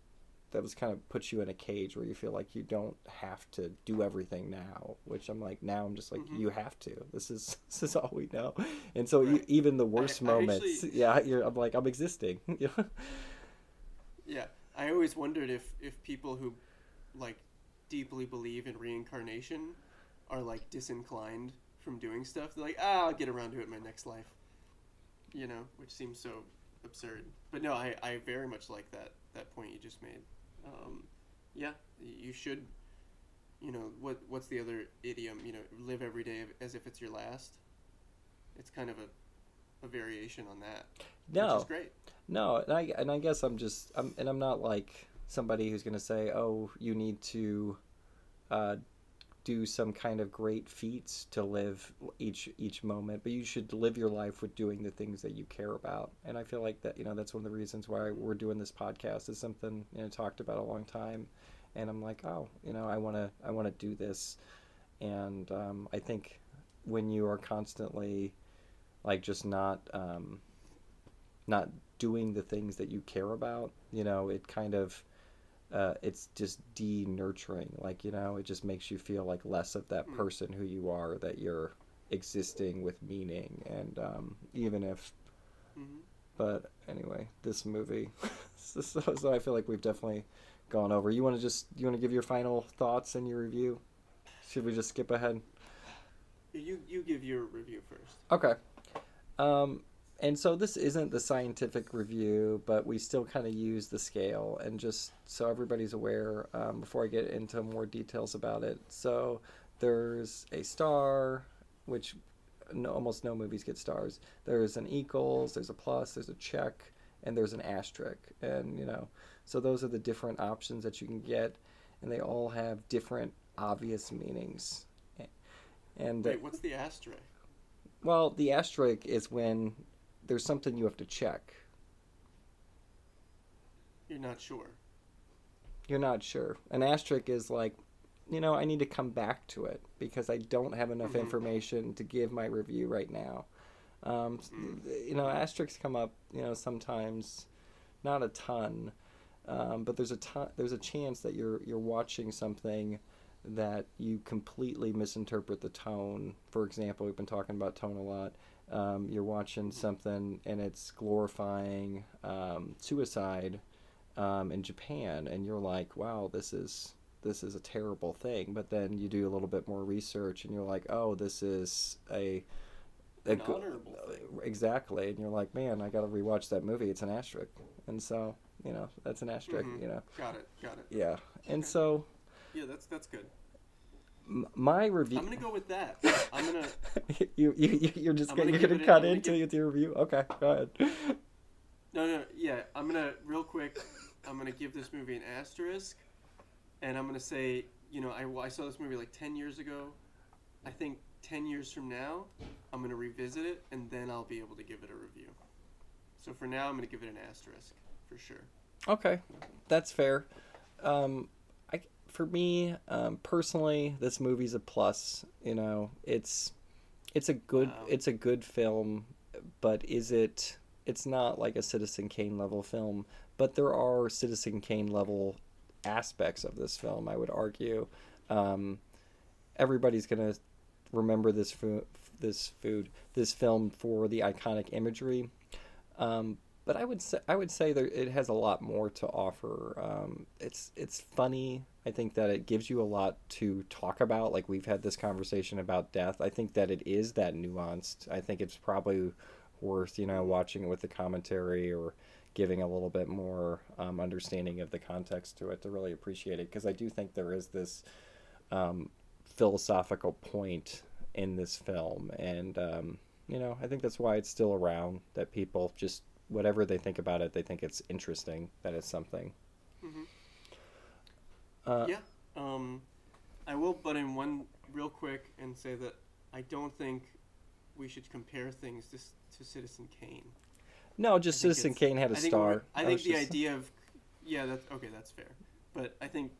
that was kind of puts you in a cage where you feel like you don't have to do everything now which i'm like now i'm just like Mhm. you have to this is [LAUGHS] this is all we know and so Right. even the worst I moments actually- yeah you're i'm like i'm existing? [LAUGHS] Yeah, I always wondered if if people who like deeply believe in reincarnation are like disinclined from doing stuff. They're like, ah, I'll get around to it in my next life. You know, which seems so absurd. But no, I, I very much like that that point you just made. Um, yeah, you should. You know what? What's the other idiom? You know, live every day as if it's your last. It's kind of a, a variation on that, which no is great. No, and I and I guess I'm just I'm and I'm not like somebody who's gonna say, oh, you need to uh, do some kind of great feats to live each each moment, but you should live your life with doing the things that you care about. And I feel like that you know that's one of the reasons why we're doing this podcast is something you know talked about a long time, and I'm like, oh, you know, I wanna I wanna do this, and um, I think when you are constantly like just not um, not doing the things that you care about you know it kind of uh, it's just de-nurturing like you know it just makes you feel like less of that Mm. person who you are that you're existing with meaning and um, even if hmm but anyway this movie [LAUGHS] so, so so i feel like we've definitely gone over you want to just you want to give your final thoughts and your review should we just skip ahead You you give your review first. Okay. Um, and so this isn't the scientific review, but we still kind of use the scale, and just so everybody's aware, um, before I get into more details about it. So there's a star, which no, almost no movies get stars. There's an equals, there's a plus, there's a check, and there's an asterisk, and you know, so those are the different options that you can get, and they all have different obvious meanings. And Wait, what's the asterisk? well, the asterisk is when there's something you have to check. You're not sure. You're not sure. An asterisk is like, you know, I need to come back to it because I don't have enough Mhm. information to give my review right now. Um, You know, asterisks come up. You know, sometimes, not a ton, um, but there's a ton, there's a chance that you're you're watching something that you completely misinterpret the tone. For example, we've been talking about tone a lot. Um, you're watching something and it's glorifying um, suicide um, in Japan, and you're like, "Wow, this is this is a terrible thing." But then you do a little bit more research, and you're like, "Oh, this is a." a An honorable thing. Exactly, and you're like, man, I got to rewatch that movie. It's an asterisk, and so you know that's an asterisk. Mhm. You know, Got it. Got it. yeah, and so Yeah, that's that's good. My review. I'm gonna go with that. I'm gonna. [LAUGHS] you, you, you- you're just gonna, gonna you're gonna cut I'm into give- your review. Okay, go ahead. No, no, yeah. I'm gonna real quick. I'm gonna give this movie an asterisk, and I'm gonna say, you know, I, I saw this movie like ten years ago. I think ten years from now, I'm gonna revisit it, and then I'll be able to give it a review. So for now, I'm gonna give it an asterisk for sure. Okay, that's fair. Um, for me um, personally, this movie's a plus. You know, it's it's a good Wow. it's a good film, but is it? It's not like a Citizen Kane level film, but there are Citizen Kane level aspects of this film. I would argue. Um, everybody's gonna remember this food, this food, this film for the iconic imagery. Um, but I would say I would say that it has a lot more to offer. Um, it's it's funny. I think that it gives you a lot to talk about. Like we've had this conversation about death. I think that it is that nuanced. I think it's probably worth you know watching it with the commentary or giving a little bit more um, understanding of the context to it to really appreciate it. Because I do think there is this um, philosophical point in this film, and um, you know I think that's why it's still around. That people just whatever they think about it, they think it's interesting. That it's something. Mhm. Uh, yeah. Um, I will butt in one real quick and say that I don't think we should compare things to, to Citizen Kane. No, just Citizen Kane had a I star. I think the just- idea of yeah, that's okay. That's fair. But I think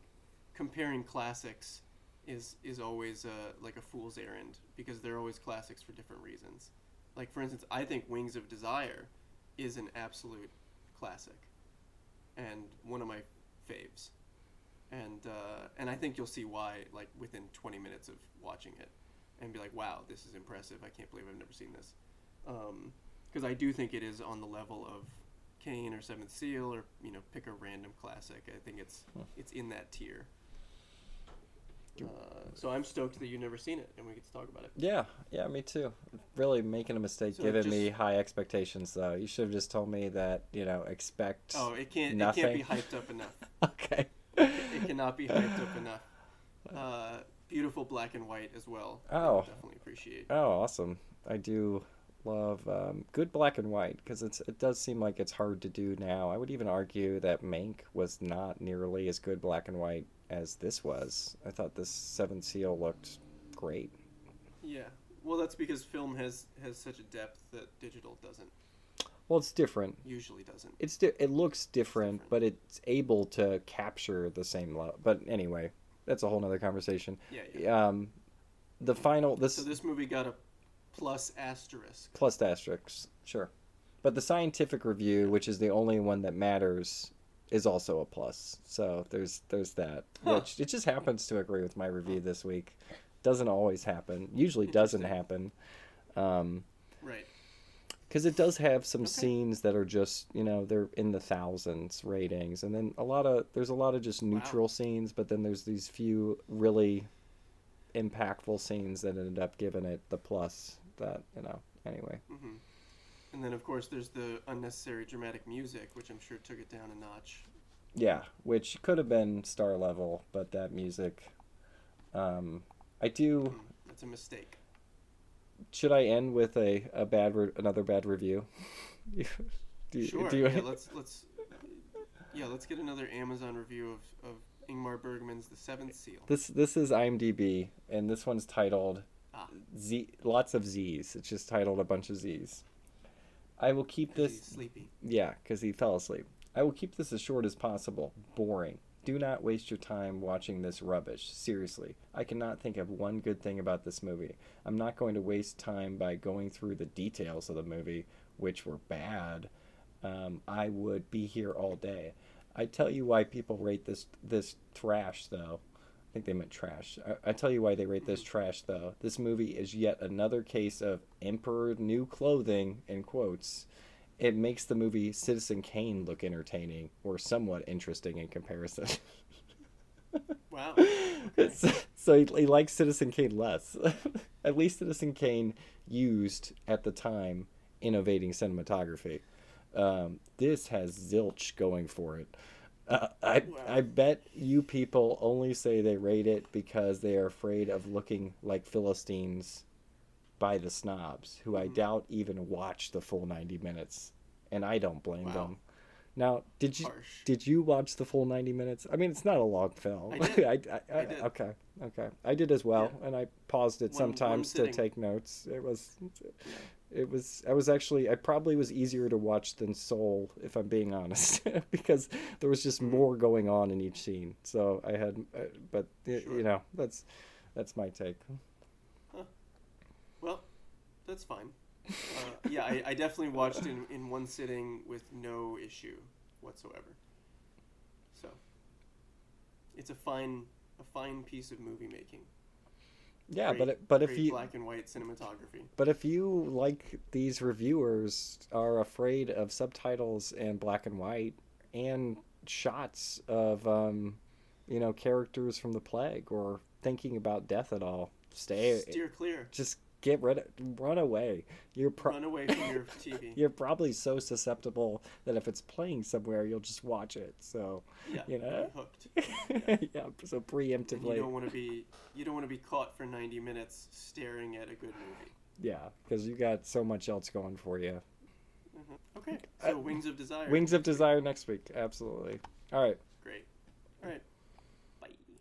comparing classics is is always uh, like a fool's errand because they're always classics for different reasons. Like for instance, I think Wings of Desire is an absolute classic and one of my faves. And uh, and I think you'll see why like within 20 minutes of watching it and be like, wow, this is impressive. I can't believe I've never seen this. Because I do think it is on the level of Kane or Seventh Seal or you know pick a random classic. I think it's Hmm. it's in that tier. Uh, so I'm stoked that you've never seen it and we get to talk about it. Yeah, yeah, me too. Really making a mistake So giving just- me high expectations, though. You should have just told me that you know expect. Oh, it can't it Nothing. can't be hyped up enough. [LAUGHS] okay. It cannot be hyped up enough. Uh, beautiful black and white as well. Oh. definitely appreciate. Oh, awesome! I do love um, good black and white because it's it does seem like it's hard to do now. I would even argue that Mank was not nearly as good black and white as this was. I thought this Seven Seal looked great. Yeah. Well, that's because film has has such a depth that digital doesn't Well, it's different. usually doesn't. It's di- it looks different, different. but it's able to capture the same level. But anyway, that's a whole nother conversation. Yeah. yeah. Um, the final this, So this movie got a plus asterisk. plus asterisks, sure, but the scientific review, which is the only one that matters, is also a plus. So there's there's that, Huh. which it just happens to agree with my review this week. Doesn't always happen. Usually doesn't happen. Um, Right. Because it does have some Okay. scenes that are just you know they're in the thousands ratings and then a lot of there's a lot of just neutral scenes but then there's these few really impactful scenes that ended up giving it the plus that you know anyway hmm And then of course there's the unnecessary dramatic music, which I'm sure took it down a notch. yeah which could have been star level but that music um i do Mm, that's a mistake. Should i end with a, a bad re- another bad review [LAUGHS] do, you- sure. do you- Yeah. [LAUGHS] Let's let's. Yeah, let's get another Amazon review of, of Ingmar Bergman's The Seventh Seal. This this is IMDb, and this one's titled Ah. Z. Lots of Z's. It's just titled a bunch of Z's. I will keep He's this. sleepy. Yeah, because he fell asleep. I will keep this as short as possible. Boring. Do not waste your time watching this rubbish. Seriously, I cannot think of one good thing about this movie. I'm not going to waste time by going through the details of the movie, which were bad. Um, I would be here all day. I tell you why people rate this this trash though. I think they meant trash. I, I tell you why they rate this trash though. This movie is yet another case of emperor new clothing in quotes. It makes the movie Citizen Kane look entertaining or somewhat interesting in comparison. [LAUGHS] Wow. [LAUGHS] Okay. so so he, he likes Citizen Kane less. [LAUGHS] At least Citizen Kane used at the time innovating cinematography. Um, this has zilch going for it. Uh, I Wow. I bet you people only say they rate it because they are afraid of looking like Philistines by the snobs, who I Mhm. doubt even watch the full ninety minutes, and I don't blame Wow. them. Now, did you Harsh. did you watch the full 90 minutes? I mean, it's not a long film. I [LAUGHS] did. I, I, I did. Okay, okay. I did as well, Yeah. and I paused it One- one sometimes to take notes. It was, it was. I was actually. I probably was easier to watch than Soul, if I'm being [LAUGHS] honest, [LAUGHS] because there was just Mhm. more going on in each scene. So I had, uh, but Sure. you know, that's that's my take. Well, that's fine. Uh, yeah, I, I definitely watched in, in one sitting with no issue whatsoever. So, it's a fine a fine piece of movie making. Yeah, Great- but it, but if you black and white cinematography. But if you, like these reviewers, are afraid of subtitles and black and white and shots of, um, you know, characters from the plague or thinking about death at all, stay. Steer clear. Just get rid of, run away. You're pro- Run away from your [LAUGHS] TV. you're probably so susceptible that if it's playing somewhere, you'll just watch it. So, Yeah, you know. hooked. [LAUGHS] yeah. So And preemptively, you don't want to be you don't want to be caught for 90 minutes staring at a good movie. yeah, because you got so much else going for you. Mhm. Okay, Uh, so Wings of Desire. Wings of Desire next week. Absolutely. All right. Great. All right.